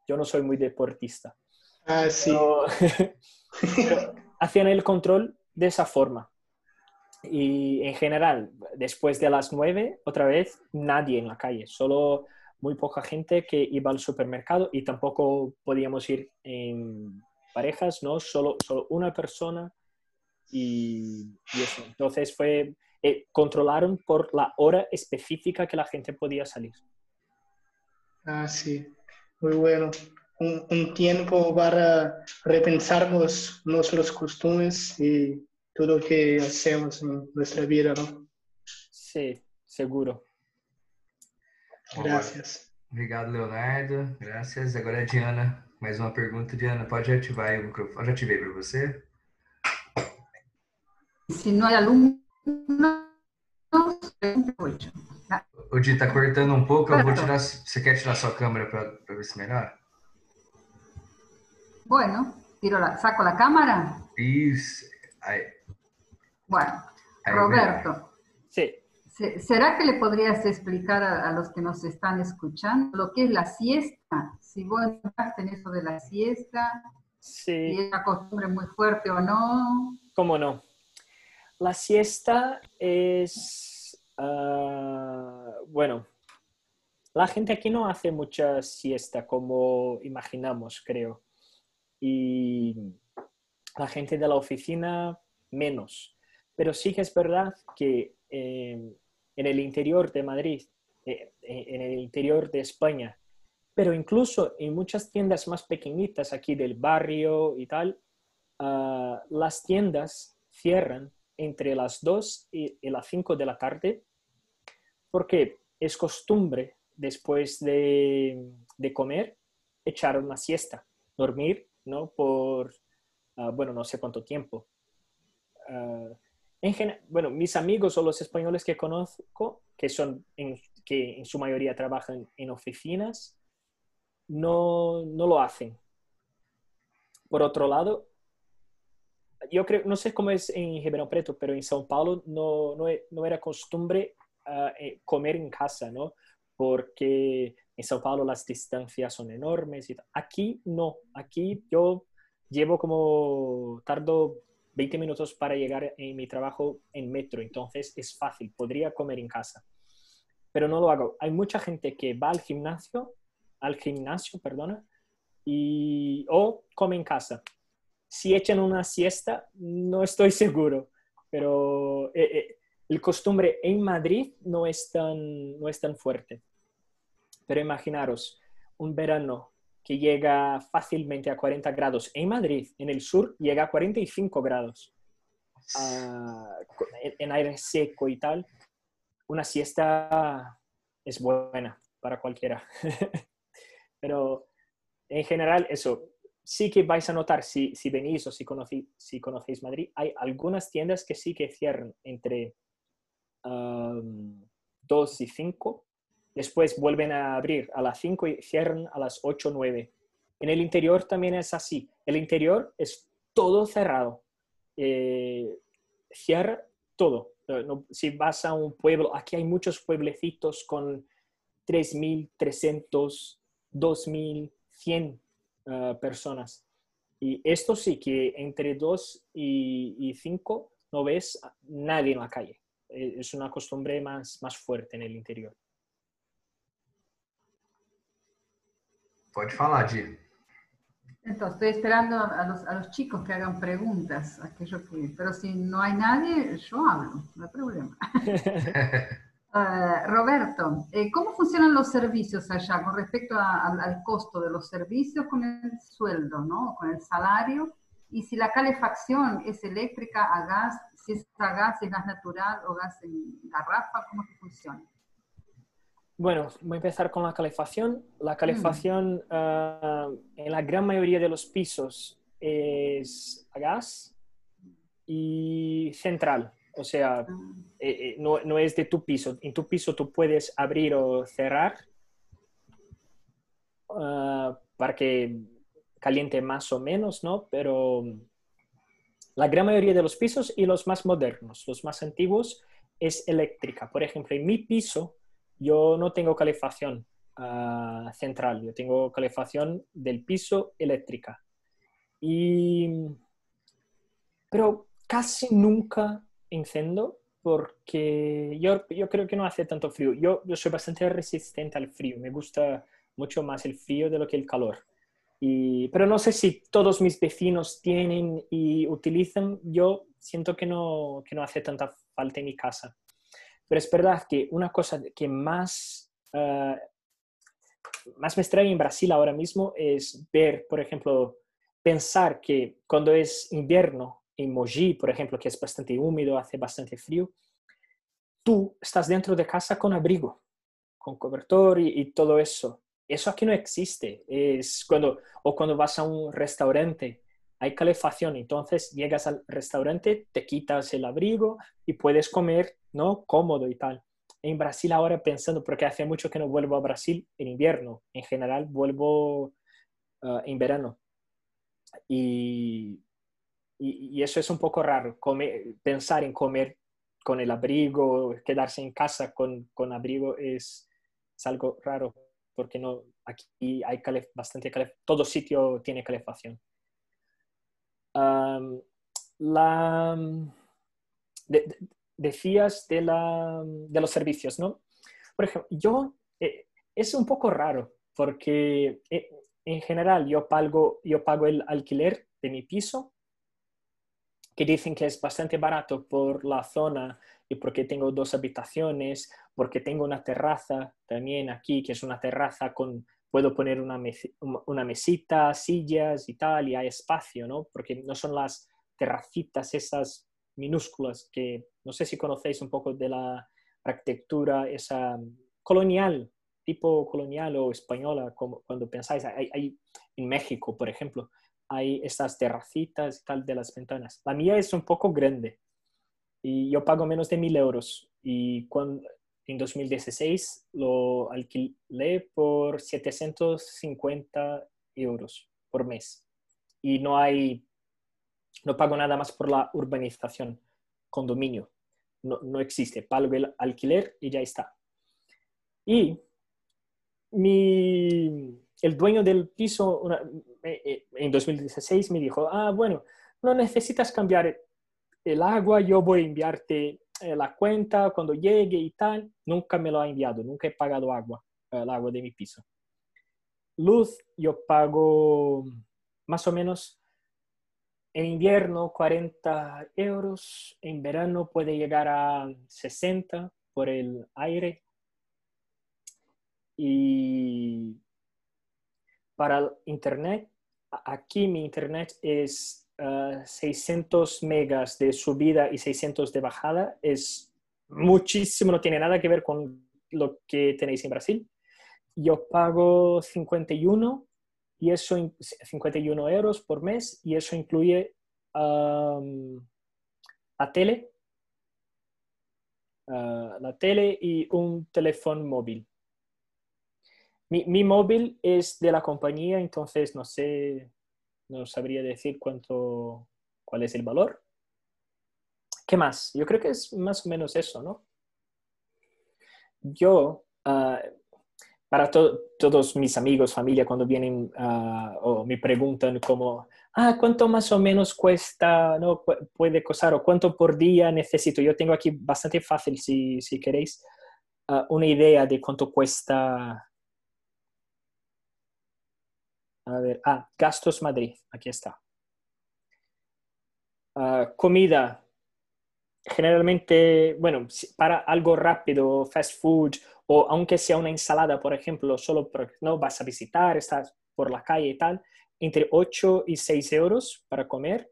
Speaker 4: yo no soy muy deportista.
Speaker 7: Ah, sí.
Speaker 4: pero hacían el control de esa forma. Y en general, después de las nueve, otra vez, nadie en la calle, solo muy poca gente que iba al supermercado y tampoco podíamos ir en parejas, ¿no? Solo, solo una persona y, eso. Entonces fue, eh, controlaron por la hora específica que la gente podía salir.
Speaker 7: Ah, sí, muy bueno. Un, un tiempo para repensarnos nuestros costumbres y todo lo que hacemos en nuestra vida, ¿no?
Speaker 4: Sí, seguro.
Speaker 7: Gracias.
Speaker 1: Obrigado, Leonardo. Graças. Agora é a Diana. Mais uma pergunta, Diana. Pode ativar o microfone. Já ativei para você.
Speaker 5: Se não é aluno,
Speaker 1: O Di, tá cortando um pouco. Eu vou tirar. Você quer tirar sua câmera para ver se melhora?
Speaker 5: Bueno, tiro la, saco a câmera.
Speaker 1: Isso. Aí.
Speaker 5: Bueno, Roberto.
Speaker 4: Sí.
Speaker 5: ¿Será que le podrías explicar a, los que nos están escuchando lo que es la siesta? Si vos entraste en eso de la siesta,
Speaker 4: sí.
Speaker 5: si es una costumbre muy fuerte o no.
Speaker 4: ¿Cómo no? La siesta es, ah, bueno, la gente aquí no hace mucha siesta como imaginamos, creo. Y la gente de la oficina menos. Pero sí que es verdad que eh, en el interior de Madrid, eh, eh, en el interior de España, pero incluso en muchas tiendas más pequeñitas aquí del barrio y tal, ah, las tiendas cierran entre las 2 y, las 5 de la tarde porque es costumbre después de, de comer echar una siesta, dormir, ¿no? Por, ah, bueno, no sé cuánto tiempo. Ah, en bueno, mis amigos o los españoles que conozco, que, son que en su mayoría trabajan en oficinas, no, no lo hacen. Por otro lado, yo creo, no sé cómo es en Ribeirão Preto, pero en São Paulo no, no, e, no era costumbre uh, comer en casa, ¿no? Porque en São Paulo las distancias son enormes y Aquí no, aquí yo llevo como, tardo 20 minutos para llegar en mi trabajo en metro, entonces es fácil, podría comer en casa, pero no lo hago. Hay mucha gente que va al gimnasio, al gimnasio, perdona, y o come en casa. Si echan una siesta, no estoy seguro, pero eh, eh, el costumbre en Madrid no es tan, no es tan fuerte. Pero imaginaros, un verano que llega fácilmente a 40 grados. En Madrid, en el sur, llega a 45 grados. Ah, en aire seco y tal. Una siesta es buena para cualquiera. Pero en general, eso, sí que vais a notar si, si venís o si, si conocéis Madrid, hay algunas tiendas que sí que cierran entre 2 y 5 Después vuelven a abrir a las 5 y cierran a las 8 o 9. En el interior también es así. El interior es todo cerrado. Eh, cierra todo. si vas a un pueblo, aquí hay muchos pueblecitos con 3.300, 2.100 uh, personas. Y esto sí que entre 2 y 5 no ves nadie en la calle. Eh, es una costumbre más, más fuerte en el interior.
Speaker 1: Pode falar, Di.
Speaker 5: Entonces, estoy esperando a los, a los, chicos que hagan preguntas, aquello que, pero si no hay nadie, yo hablo, no hay problema. uh, Roberto, eh, ¿cómo funcionan los servicios allá con respecto a, al, al, costo de los servicios con el sueldo, ¿no? con el salario? Y si la calefacción es eléctrica a gas, si es a gas, es gas natural o gas en garrafa, ¿cómo que funciona?
Speaker 4: Bueno, voy a empezar con la calefacción. La calefacción mm. uh, en la gran mayoría de los pisos es a gas y central. O sea, ah. eh, eh, no, no, es de tu piso. En tu piso tú puedes abrir o cerrar uh, para que caliente más o menos, ¿no? Pero la gran mayoría de los pisos y los más modernos, los más antiguos, es eléctrica. Por ejemplo, en mi piso yo no tengo calefacción uh, central, yo tengo calefacción del piso eléctrica. Y... Pero casi nunca encendo porque yo, yo creo que no hace tanto frío. Yo, yo soy bastante resistente al frío, me gusta mucho más el frío de lo que el calor. Y, pero no sé si todos mis vecinos tienen y utilizan. Yo siento que no, que no hace tanta falta en mi casa. Pero es verdad que una cosa que más, uh, más me extrae en Brasil ahora mismo es ver, por ejemplo, pensar que cuando es invierno en Mogi, por ejemplo, que es bastante húmedo, hace bastante frío, tú estás dentro de casa con abrigo, con cobertor y, y todo eso. Eso aquí no existe. Es cuando, o cuando vas a un restaurante hay calefacción, entonces llegas al restaurante, te quitas el abrigo y puedes comer, ¿no? Cómodo y tal. En Brasil ahora pensando, porque hace mucho que no vuelvo a Brasil en invierno, en general vuelvo ah, en verano. Y, y, eso es un poco raro, pensar en comer con el abrigo, quedarse en casa con, con abrigo es, es, algo raro, porque no, aquí hay bastante calefacción, todo sitio tiene calefacción la, decías de, la, de, los servicios, ¿no? Por ejemplo, yo, eh, es un poco raro porque eh, en general yo pago, yo pago el alquiler de mi piso, que dicen que es bastante barato por la zona y porque tengo dos habitaciones, porque tengo una terraza también aquí, que es una terraza con puedo poner una, una mesita, sillas y tal, y hay espacio, ¿no? Porque no son las terracitas esas minúsculas que no sé si conocéis un poco de la arquitectura esa colonial, tipo colonial o española, como cuando pensáis, hay, en México, por ejemplo, hay estas terracitas y tal de las ventanas. La mía es un poco grande y yo pago menos de mil euros y cuando, en 2016 lo alquilé por 750 euros por mes. Y no hay, no pago nada más por la urbanización, condominio. No, no existe, pago el alquiler y ya está. Y mi, el dueño del piso eh, en 2016 me dijo, ah, bueno, no necesitas cambiar el agua, yo voy a enviarte eh, la cuenta cuando llegue y tal, nunca me lo ha enviado, nunca he pagado agua, el agua de mi piso. Luz, yo pago más o menos en invierno 40 euros, en verano puede llegar a 60 por el aire. Y para internet, aquí mi internet es 600 megas de subida y 600 de bajada es muchísimo, no tiene nada que ver con lo que tenéis en Brasil. Yo pago 51 y eso 51 euros por mes y eso incluye la tele, ah, la tele y un teléfono móvil. Mi, mi móvil es de la compañía, entonces no sé, no sabría decir cuánto, cuál es el valor. ¿Qué más? Yo creo que es más o menos eso, ¿no? Yo, ah, para todos mis amigos, familia, cuando vienen ah, o me preguntan como, ah, ¿cuánto más o menos cuesta, no puede costar o cuánto por día necesito? Yo tengo aquí bastante fácil, si, si queréis, ah, una idea de cuánto cuesta. A ver, ah, gastos Madrid, aquí está. comida, generalmente, bueno, para algo rápido, fast food, o aunque sea una ensalada, por ejemplo, solo porque no vas a visitar, estás por la calle y tal, entre 8 y 6 euros para comer.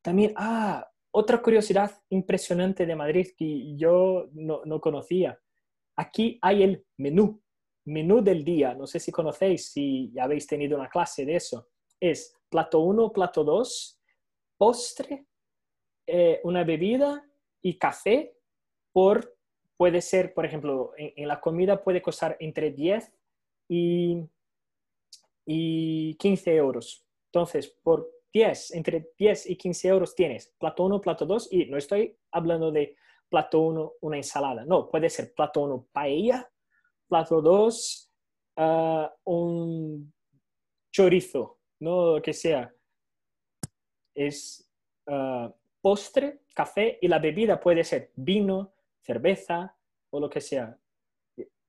Speaker 4: También, ah, otra curiosidad impresionante de Madrid que yo no, no conocía. Aquí hay el menú, menú del día. No sé si conocéis, si habéis tenido una clase de eso. Es plato 1, plato 2, postre, eh, una bebida y café por, puede ser, por ejemplo, en, la comida puede costar entre 10 y, y 15 euros. Entonces, por 10, entre 10 y 15 euros tienes plato 1, plato 2 y no estoy hablando de plato 1, una ensalada. No, puede ser plato 1, paella, plato 2, ah, un chorizo, no lo que sea. Es uh, postre, café y la bebida puede ser vino, cerveza o lo que sea.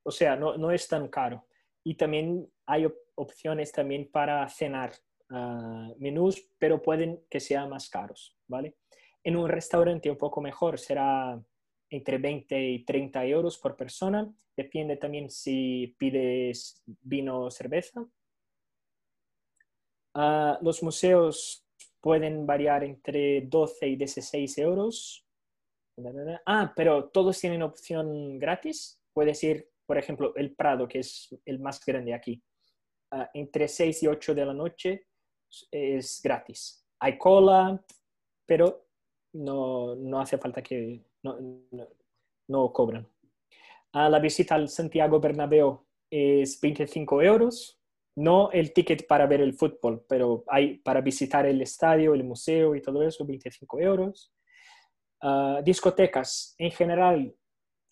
Speaker 4: O sea, no, no es tan caro. Y también hay opciones también para cenar uh, menús, pero pueden que sean más caros, ¿vale? En un restaurante un poco mejor será entre 20 y 30 euros por persona. Depende también si pides vino o cerveza. Uh, los museos pueden variar entre 12 y 16 euros. Ah, pero todos tienen opción gratis. Puedes ir, por ejemplo, el Prado, que es el más grande aquí. Ah, entre 6 y 8 de la noche es gratis. Hay cola, pero no, no hace falta que no, no, cobran. Ah, la visita al Santiago Bernabéu es 25 euros no el ticket para ver el fútbol, pero hay para visitar el estadio, el museo y todo eso, 25 euros. Ah, discotecas, en general,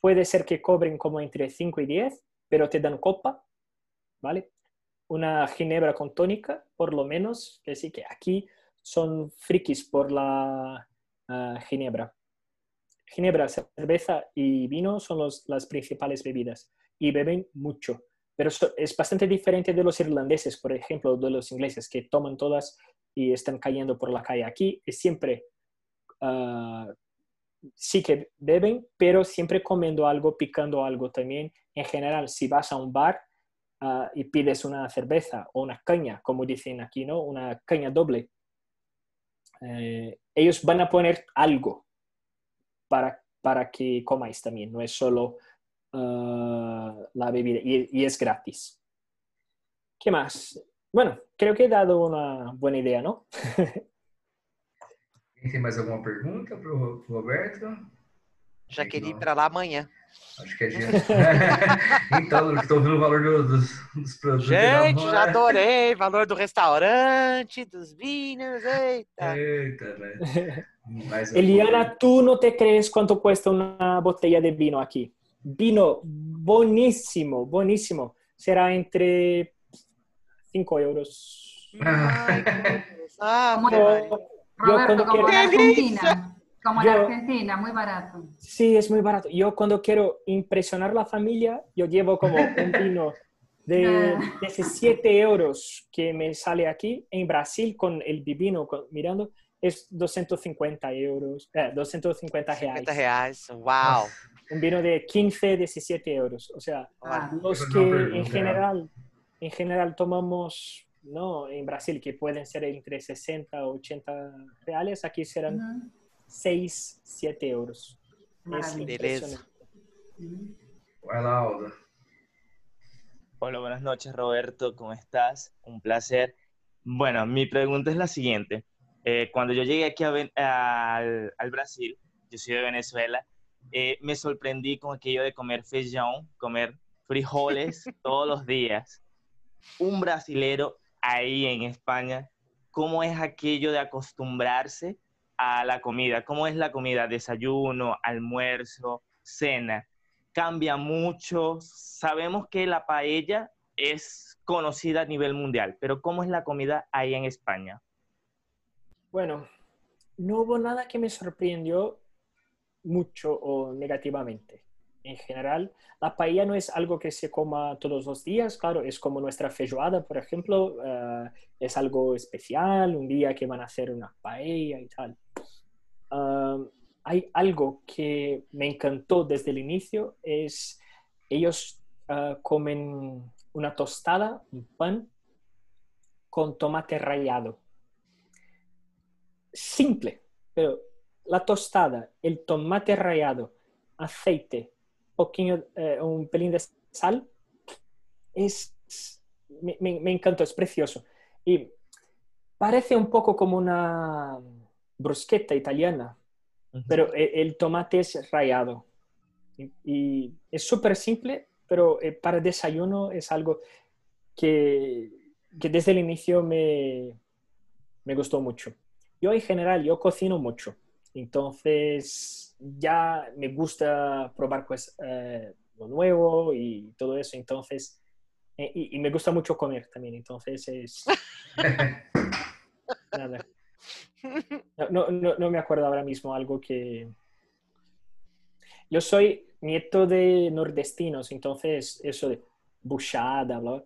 Speaker 4: puede ser que cobren como entre 5 y 10, pero te dan copa, ¿vale? Una ginebra con tónica, por lo menos, que sí que aquí son frikis por la ah, ginebra. Ginebra, cerveza y vino son las principales bebidas y beben mucho pero es bastante diferente de los irlandeses, por ejemplo, de los ingleses, que toman todas y están cayendo por la calle. Aquí es siempre, ah, sí que beben, pero siempre comiendo algo, picando algo también. En general, si vas a un bar ah, y pides una cerveza o una caña, como dicen aquí, ¿no? Una caña doble, eh, ellos van a poner algo para, para que comáis también, no es solo Ah, la bebida y, es gratis. ¿Qué más? Bueno, creo que he dado una buena idea, ¿no?
Speaker 1: ¿Tem mais alguma pergunta para o Roberto?
Speaker 3: Já queria ir para lá amanhã.
Speaker 1: Acho que a gente. então, estou ouvindo o valor do, dos, dos, produtos.
Speaker 3: Gente, já adorei. Valor do restaurante, dos vinhos. Eita.
Speaker 1: Eita, velho.
Speaker 4: Eliana, tu não te crees quanto custa uma botella de vinho aqui? vino buenísimo, buenísimo. Será entre 5 euros.
Speaker 5: Ah, como, Roberto, como en Argentina. Como en Argentina, muy barato.
Speaker 4: Sí, es muy barato. Yo cuando quiero impresionar a la familia, yo llevo como un vino de 17 euros que me sale aquí. En Brasil, con el divino, mirando, es 250 euros, eh, 250 reais.
Speaker 3: 50 reais, wow
Speaker 4: un vino de 15, 17 euros. O sea, ah, los que en general, en general tomamos ¿no? en Brasil, que pueden ser entre 60 o 80 reales, aquí serán 6, 7 euros.
Speaker 1: Hola,
Speaker 8: Hola, buenas noches, Roberto. ¿Cómo estás? Un placer. Bueno, mi pregunta es la siguiente. Eh, cuando yo llegué aquí a, al, al Brasil, yo soy de Venezuela, eh, me sorprendí con aquello de comer feijão, comer frijoles todos los días. Un brasilero ahí en España, ¿cómo es aquello de acostumbrarse a la comida? ¿Cómo es la comida? Desayuno, almuerzo, cena. Cambia mucho. Sabemos que la paella es conocida a nivel mundial, pero ¿cómo es la comida ahí en España?
Speaker 4: Bueno, no hubo nada que me sorprendió mucho o negativamente. En general, la paella no es algo que se coma todos los días, claro, es como nuestra feijoada, por ejemplo, eh, es algo especial, un día que van a hacer una paella y tal. hay algo que me encantó desde el inicio, es ellos ah, comen una tostada, un pan, con tomate rallado. Simple, pero la tostada, el tomate rallado, aceite, poquito, eh, un pelín de sal, es, me, me, encantó, es precioso. Y parece un poco como una bruschetta italiana, pero el, tomate es rallado. Y, es súper simple, pero eh, para desayuno es algo que, que desde el inicio me, me gustó mucho. Yo en general, yo cocino mucho. Entonces, ya me gusta probar pues, eh, lo nuevo y todo eso. Entonces, eh, y, me gusta mucho comer también. Entonces, es... Nada. No, no, no, me acuerdo ahora mismo algo que... Yo soy nieto de nordestinos, entonces eso de buchada, bla.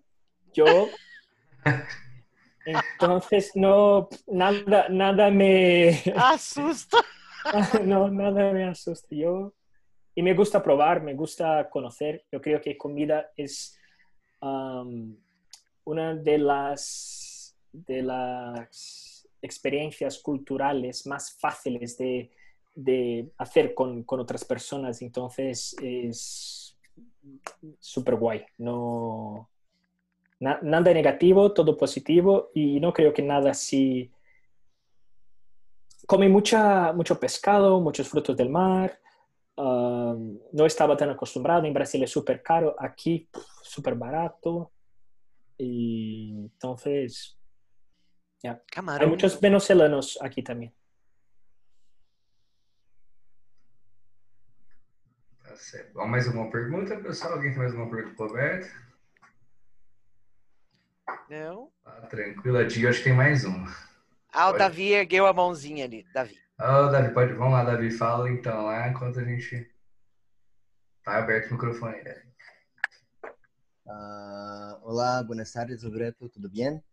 Speaker 4: Yo entonces, no, nada, nada me...
Speaker 3: Asusta.
Speaker 4: no, nada me asusta. Yo, y me gusta probar, me gusta conocer. Yo creo que comida es una de las, de las experiencias culturales más fáciles de, de hacer con, con, otras personas. Entonces, es súper guay. No, nada negativo, todo positivo y no creo que nada así. Comí mucha, mucho pescado, muchos frutos del mar. Um, no estaba tan acostumbrado. En Brasil es súper caro, aquí súper barato. Y entonces, ya. Hay muchos venezolanos aquí también.
Speaker 1: Vamos mais alguma pergunta, pessoal? Alguém tem mais alguma pergunta para Roberto?
Speaker 3: Não.
Speaker 1: Ah, tranquilo, eu acho que tem mais uma.
Speaker 3: Ah, o pode. Davi ergueu a mãozinha ali. Davi.
Speaker 1: Ah, oh, Davi, pode. Vamos lá, Davi. Fala então lá enquanto a gente. Tá aberto o microfone, Davi.
Speaker 9: Uh, olá, boas tardes, Roberto, tudo bem?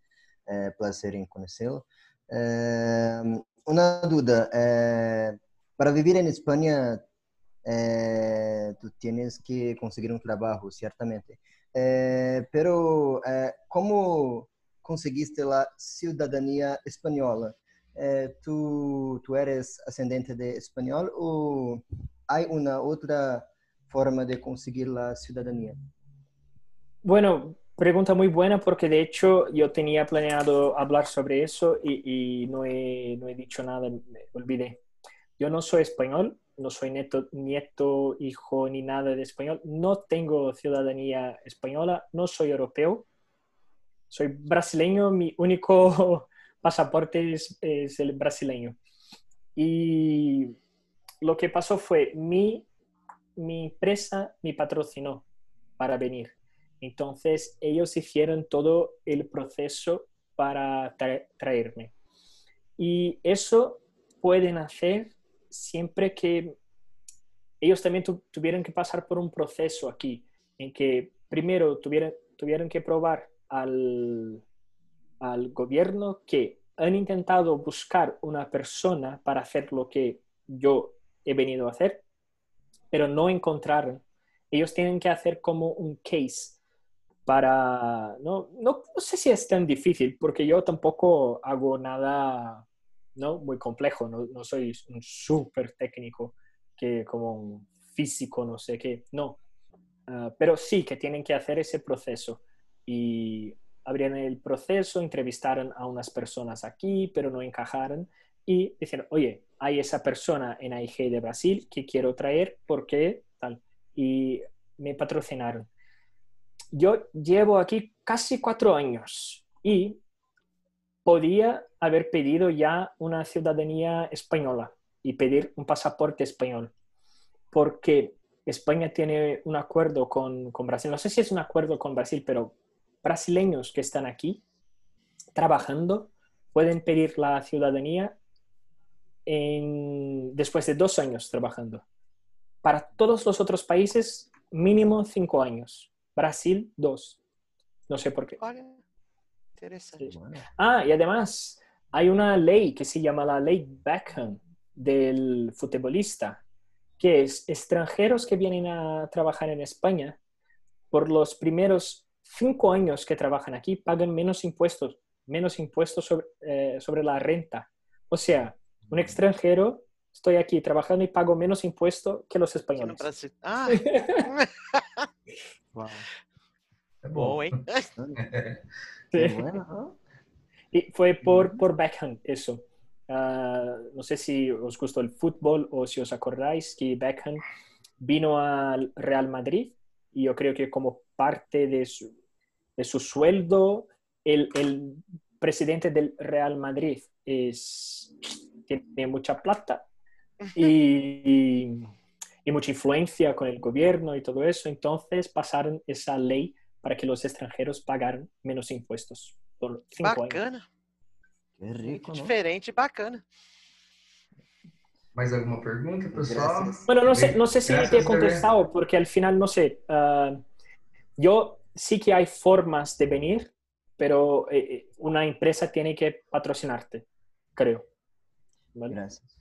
Speaker 9: É, prazer em conhecê-lo. É, uma dúvida, é, para viver em Espanha, é, tu tens que conseguir um trabalho, certamente. É, pero é, como conseguiste a cidadania espanhola? É, tu, tu eres ascendente de espanhol ou há uma outra forma de conseguir a cidadania?
Speaker 4: Bueno, pregunta muy buena porque de hecho yo tenía planeado hablar sobre eso y, y no, he, no he dicho nada, me olvidé. Yo no soy español, no soy nieto, nieto, hijo ni nada de español, no tengo ciudadanía española, no soy europeo, soy brasileño, mi único pasaporte es, el brasileño. Y lo que pasó fue, mi, mi empresa me patrocinó para venir. Entonces ellos hicieron todo el proceso para traerme. Y eso pueden hacer siempre que ellos también tuvieron que pasar por un proceso aquí, en que primero tuvieron, tuvieron que probar al, al gobierno que han intentado buscar una persona para hacer lo que yo he venido a hacer, pero no encontraron. Ellos tienen que hacer como un case para... No, no, no sé si es tan difícil, porque yo tampoco hago nada ¿no? Muy complejo, no, no soy un súper técnico que como un físico, no sé qué, no. Ah, pero sí que tienen que hacer ese proceso y abrían el proceso, entrevistaron a unas personas aquí, pero no encajaron y dijeron, oye, hay esa persona en AIG de Brasil que quiero traer, ¿por qué? Tal. Y me patrocinaron. yo llevo aquí casi cuatro años y podía haber pedido ya una ciudadanía española y pedir un pasaporte español, porque España tiene un acuerdo con, con Brasil. No sé si es un acuerdo con Brasil, pero brasileños que están aquí trabajando pueden pedir la ciudadanía en, después de dos años trabajando. Para todos los otros países, mínimo cinco años. Brasil, dos. No sé por qué.
Speaker 3: Interesante.
Speaker 4: Ah, y además hay una ley que se llama la ley Beckham del futbolista, que es extranjeros que vienen a trabajar en España, por los primeros cinco años que trabajan aquí, pagan menos impuestos, menos impuestos sobre, eh, sobre la renta. O sea, un extranjero, estoy aquí trabajando y pago menos impuestos que los españoles.
Speaker 3: Ah.
Speaker 8: Wow.
Speaker 3: Bom, hein?
Speaker 4: Sí.
Speaker 9: Bueno, ¿no?
Speaker 4: Y fue por, por Beckham eso. Ah, no sé si os gustó el fútbol o si os acordáis que Beckham vino al Real Madrid y yo creo que como parte de su, de su sueldo, el, el presidente del Real Madrid es, tiene mucha plata y, y- y mucha influencia con el gobierno y todo eso. Entonces pasaron esa ley para que los extranjeros pagaran menos impuestos por cinco años.
Speaker 3: Bacana.
Speaker 9: Qué rico, ¿no?
Speaker 3: Diferente bacana.
Speaker 1: Mais alguma pergunta, pessoal?
Speaker 4: Bueno, no sé, no sé si
Speaker 1: Gracias,
Speaker 4: te he contestado, porque al final no sé. ah, yo sí que hay formas de venir, pero eh, eh, una empresa tiene que patrocinarte, creo. ¿Vale?
Speaker 9: Gracias.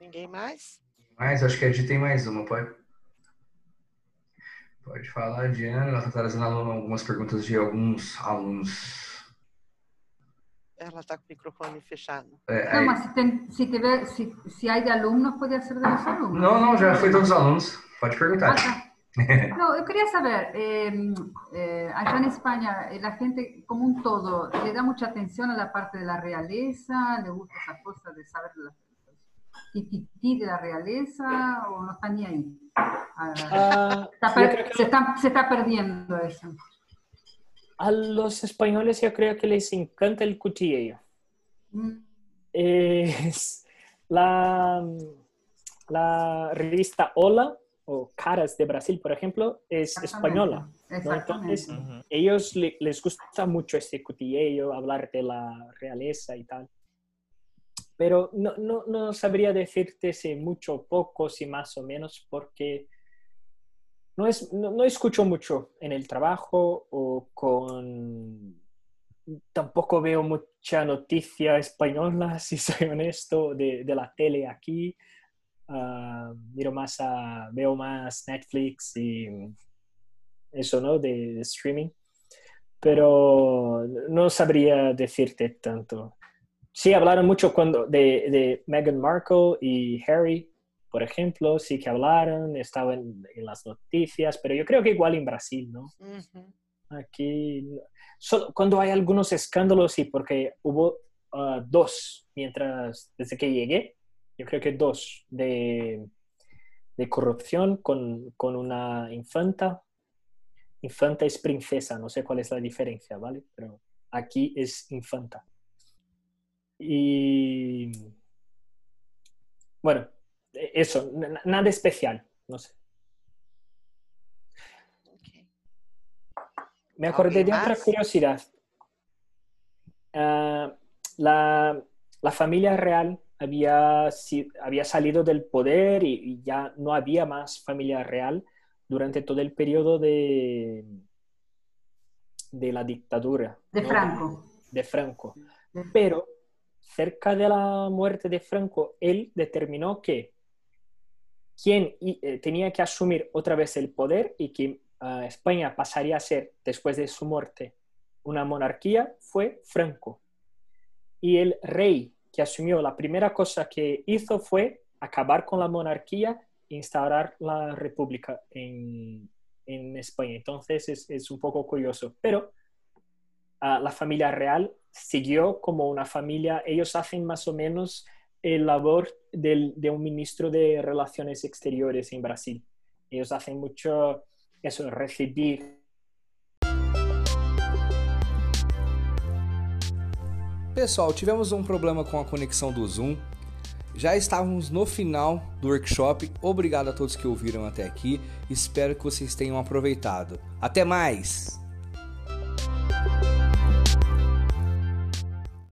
Speaker 3: Ninguém mais?
Speaker 1: Mas acho que a Di tem mais uma, pode? Pode falar, Diana. Ela está trazendo aluno- algumas perguntas de alguns alunos.
Speaker 3: Ela está com o microfone fechado.
Speaker 1: É,
Speaker 5: No,
Speaker 1: aí-
Speaker 5: mas si, te- si te ve- si, si hay de alumnos, puede ser de los alumnos.
Speaker 1: Não, não, já foi todos os alunos. Pode perguntar.
Speaker 5: Ah, tá. No, yo quería saber, eh, eh, allá en España, eh, la gente como un todo, ¿le da mucha atención a la parte de la realeza? ¿Le gusta esa cosa de saber la titití de la realeza o no está ni ahí? Ah,
Speaker 4: Ah,
Speaker 5: está
Speaker 4: yo
Speaker 5: per-
Speaker 4: creo que
Speaker 5: se, está, se está perdiendo eso.
Speaker 4: a los españoles yo creo que les encanta el cuchillo.
Speaker 5: Mm,
Speaker 4: Es la, la revista Hola o Caras de Brasil, por ejemplo, es española. ¿no? Entonces,
Speaker 8: Ujú.
Speaker 4: ellos le- les gusta mucho este cotilleo, hablar de la realeza y tal. Pero no, no, no sabría decirte si mucho o poco, si más o menos, porque no, es, no, no escucho mucho en el trabajo o con... Tampoco veo mucha noticia española, si soy honesto, de, de la tele aquí. Ah, miro más a, veo más Netflix y eso, ¿no? De, de streaming. Pero no sabría decirte tanto. Sí, hablaron mucho cuando de, de Meghan Markle y Harry, por ejemplo, sí que hablaron, estaban en las noticias, pero yo creo que igual en Brasil, ¿no? Aquí, solo cuando hay algunos escándalos, sí, porque hubo ah, dos mientras, desde que llegué, yo creo que dos de, de corrupción con, con una infanta. Infanta es princesa, no sé cuál es la diferencia, ¿vale? Pero aquí es infanta. Y bueno, eso, nada especial, no sé. Me acordé de
Speaker 3: ¿Alguien
Speaker 4: otra curiosidad. Ah, la, la familia real había, había salido del poder y, y ya no había más familia real durante todo el periodo de, de la dictadura.
Speaker 5: De
Speaker 4: ¿no?
Speaker 5: Franco.
Speaker 4: de Franco. Pero cerca de la muerte de Franco, él determinó que quien eh, tenía que asumir otra vez el poder y que ah, España pasaría a ser, después de su muerte, una monarquía, fue Franco. Y el rey que asumió, la primera cosa que hizo fue acabar con la monarquía e instaurar la república en, en España. Entonces es, es un poco curioso. Pero ah, la familia real siguió como una familia, ellos hacen más o menos el labor del- de un ministro de Relaciones Exteriores en Brasil. ellos hacen mucho eso, recibir.
Speaker 1: Pessoal, tivemos um problema com a conexão do Zoom. Já estávamos no final do workshop. Obrigado a todos que ouviram até aqui. Espero que vocês tenham aproveitado. Até mais!